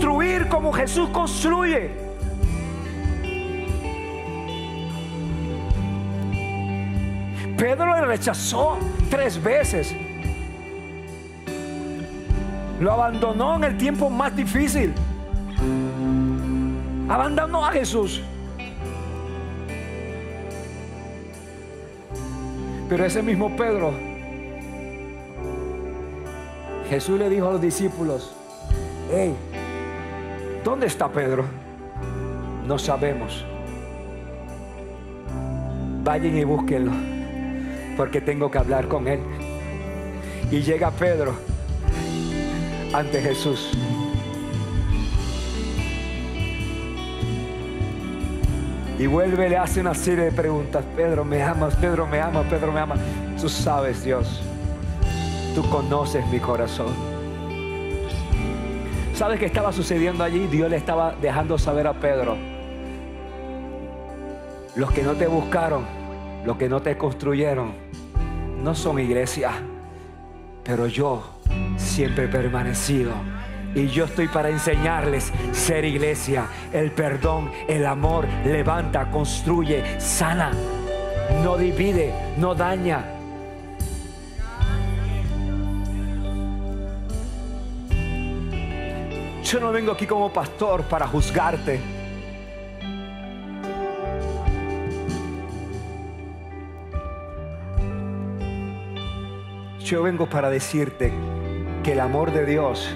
Construir como Jesús construye. Pedro le rechazó tres veces. Lo abandonó en el tiempo más difícil. Abandonó a Jesús. Pero ese mismo Pedro, Jesús le dijo a los discípulos, hey, ¿Dónde está Pedro? No sabemos. Vayan y búsquenlo, porque tengo que hablar con él. Y llega Pedro ante Jesús. Y vuelve, le hace una serie de preguntas. Pedro, me amas, Pedro, me amas, Pedro, me amas. Tú sabes, Dios. Tú conoces mi corazón. ¿Sabes qué estaba sucediendo allí? Dios le estaba dejando saber a Pedro. Los que no te buscaron, los que no te construyeron, no son iglesia. Pero yo siempre he permanecido. Y yo estoy para enseñarles ser iglesia. El perdón, el amor levanta, construye, sana. No divide, no daña, Yo no vengo aquí como pastor para juzgarte. Yo vengo para decirte que el amor de Dios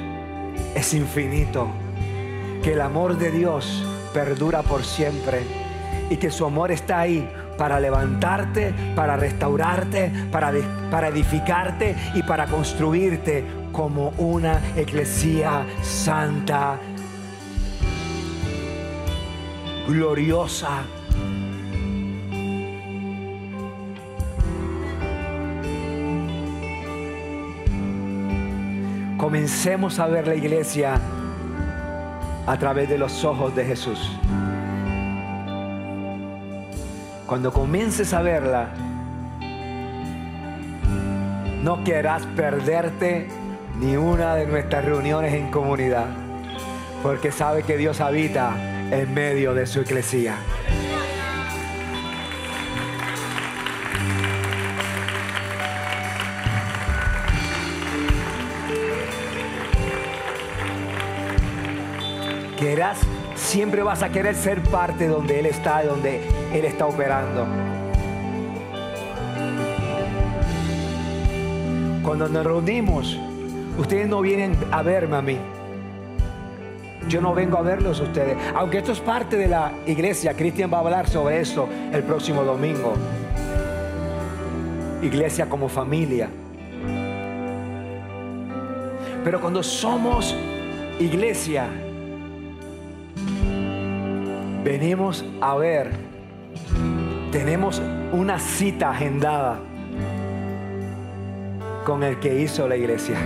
es infinito, que el amor de Dios perdura por siempre y que su amor está ahí para levantarte, para restaurarte, para, para edificarte y para construirte como una iglesia santa, gloriosa. Comencemos a ver la iglesia a través de los ojos de Jesús. Cuando comiences a verla, no querrás perderte ni una de nuestras reuniones en comunidad, porque sabe que Dios habita en medio de su iglesia. Querás, siempre vas a querer ser parte donde Él está, donde Él está operando. Cuando nos reunimos, Ustedes no vienen a verme a mí. Yo no vengo a verlos a ustedes. Aunque esto es parte de la iglesia, Cristian va a hablar sobre eso el próximo domingo. Iglesia como familia. Pero cuando somos iglesia, venimos a ver, tenemos una cita agendada con el que hizo la iglesia.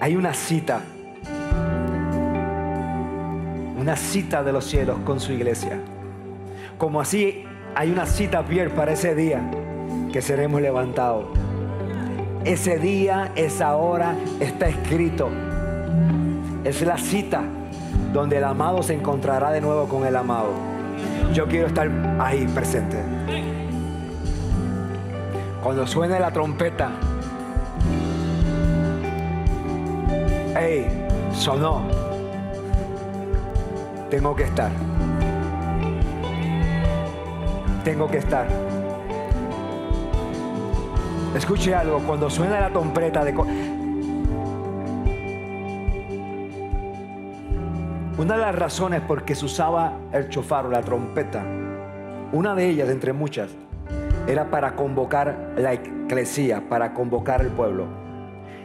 Hay una cita, una cita de los cielos con su iglesia. Como así hay una cita, Pierre, para ese día que seremos levantados. Ese día, esa hora está escrito. Es la cita donde el amado se encontrará de nuevo con el amado. Yo quiero estar ahí presente. Cuando suene la trompeta, hey, sonó. Tengo que estar. Tengo que estar. Escuche algo, cuando suena la trompeta de... Una de las razones por que se usaba el chofar o la trompeta, una de ellas entre muchas, era para convocar la iglesia, para convocar el pueblo.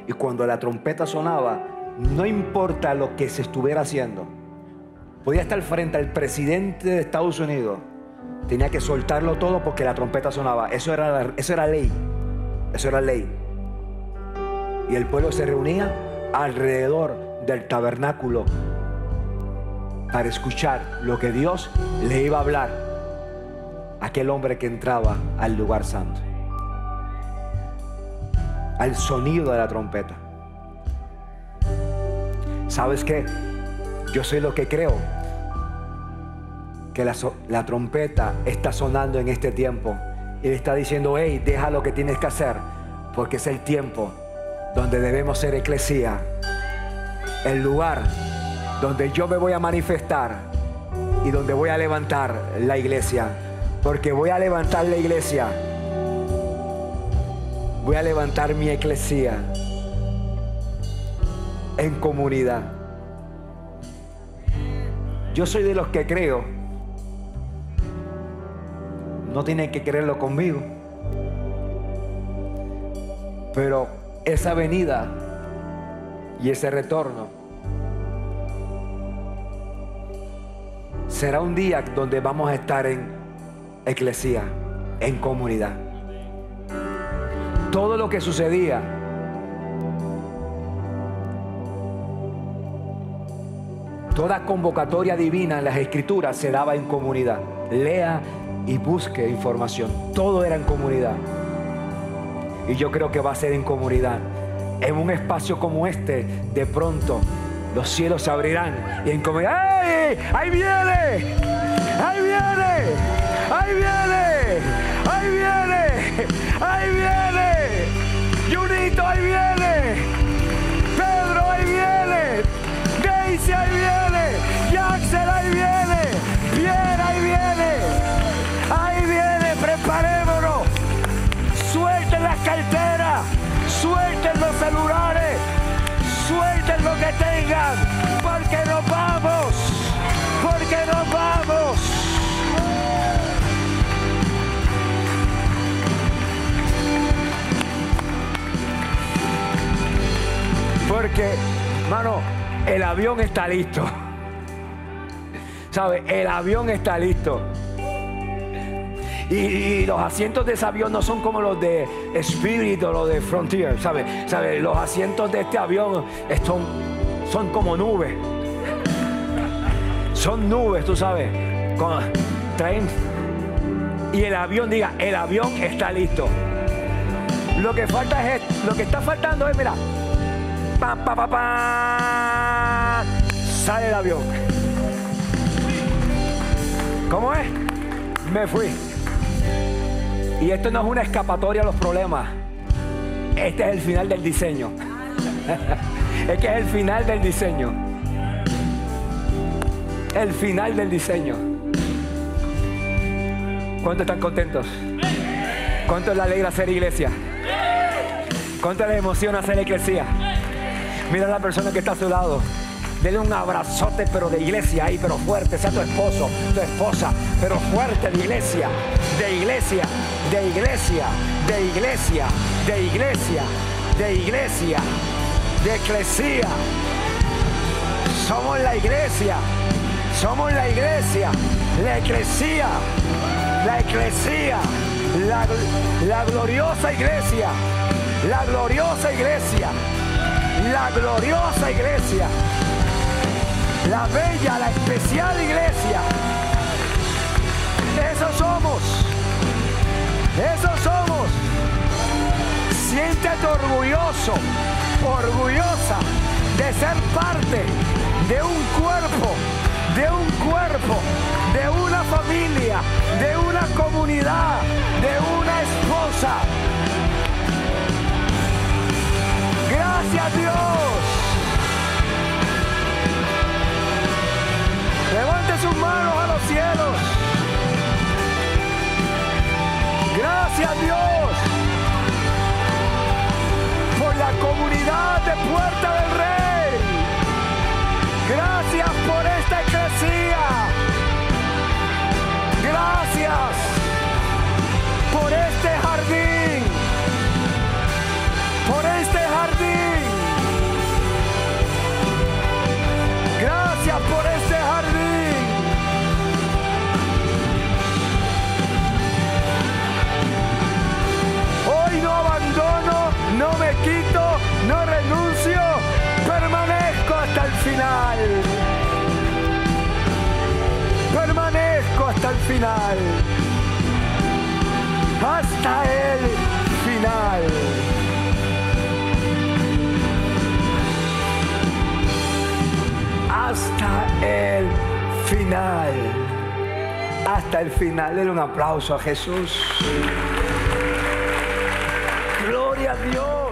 Y cuando la trompeta sonaba, no importa lo que se estuviera haciendo, podía estar frente al presidente de Estados Unidos, tenía que soltarlo todo porque la trompeta sonaba. Eso era, eso era ley. Eso era ley. Y el pueblo se reunía alrededor del tabernáculo para escuchar lo que Dios le iba a hablar a aquel hombre que entraba al lugar santo. Al sonido de la trompeta. ¿Sabes qué? Yo soy lo que creo. Que la, trompeta está sonando en este tiempo y le está diciendo, hey, deja lo que tienes que hacer, porque es el tiempo donde debemos ser eclesía, el lugar donde yo me voy a manifestar y donde voy a levantar la iglesia, porque voy a levantar la iglesia, voy a levantar mi eclesía en comunidad. Yo soy de los que creo no tienen que creerlo conmigo. Pero esa venida y ese retorno será un día donde vamos a estar en eclesía, en comunidad. Todo lo que sucedía Toda convocatoria divina en las escrituras se daba en comunidad. Lea y busque información. Todo era en comunidad. Y yo creo que va a ser en comunidad. En un espacio como este, de pronto los cielos se abrirán y en. ¡Ahí viene! ¡Ahí viene! ¡Ahí viene! Tengan, porque nos vamos, porque nos vamos. Porque, mano, el avión está listo. ¿Sabe? El avión está listo. Y, los asientos de ese avión no son como los de Spirit o los de Frontier, ¿sabes? ¿Sabe? Los asientos de este avión son, son como nubes. Son nubes, tú sabes. traen, y el avión diga, el avión está listo. Lo que falta es, lo que está faltando es, mira, pa, pa, pa, pa, sale el avión. ¿Cómo es? Me fui. Y esto no es una escapatoria a los problemas. Este es el final del diseño. es que es el final del diseño. El final del diseño. ¿Cuántos están contentos? ¿Cuánto les alegra ser iglesia? ¿Cuánto les emociona ser iglesia? Mira a la persona que está a su lado. Dele un abrazote, pero de iglesia ahí, pero fuerte. Sea tu esposo, tu esposa, pero fuerte de iglesia, de iglesia, de iglesia, de iglesia, de iglesia, de iglesia, eclesía. Somos la iglesia. Somos la iglesia. La iglesia. La iglesia. La, la gloriosa iglesia. La gloriosa iglesia. La gloriosa iglesia. La bella, la especial iglesia. Eso somos. Eso somos. Siéntete orgulloso, orgullosa de ser parte de un cuerpo, de un cuerpo, de una familia, de una comunidad, de una esposa. Gracias Dios. Levante sus manos a los cielos. Gracias Dios comunidad de Puerta del Rey. Gracias por esta iglesia. Gracias por este final. Hasta el final. Hasta el final. Hasta el final. Denle un aplauso a Jesús. Gloria a Dios.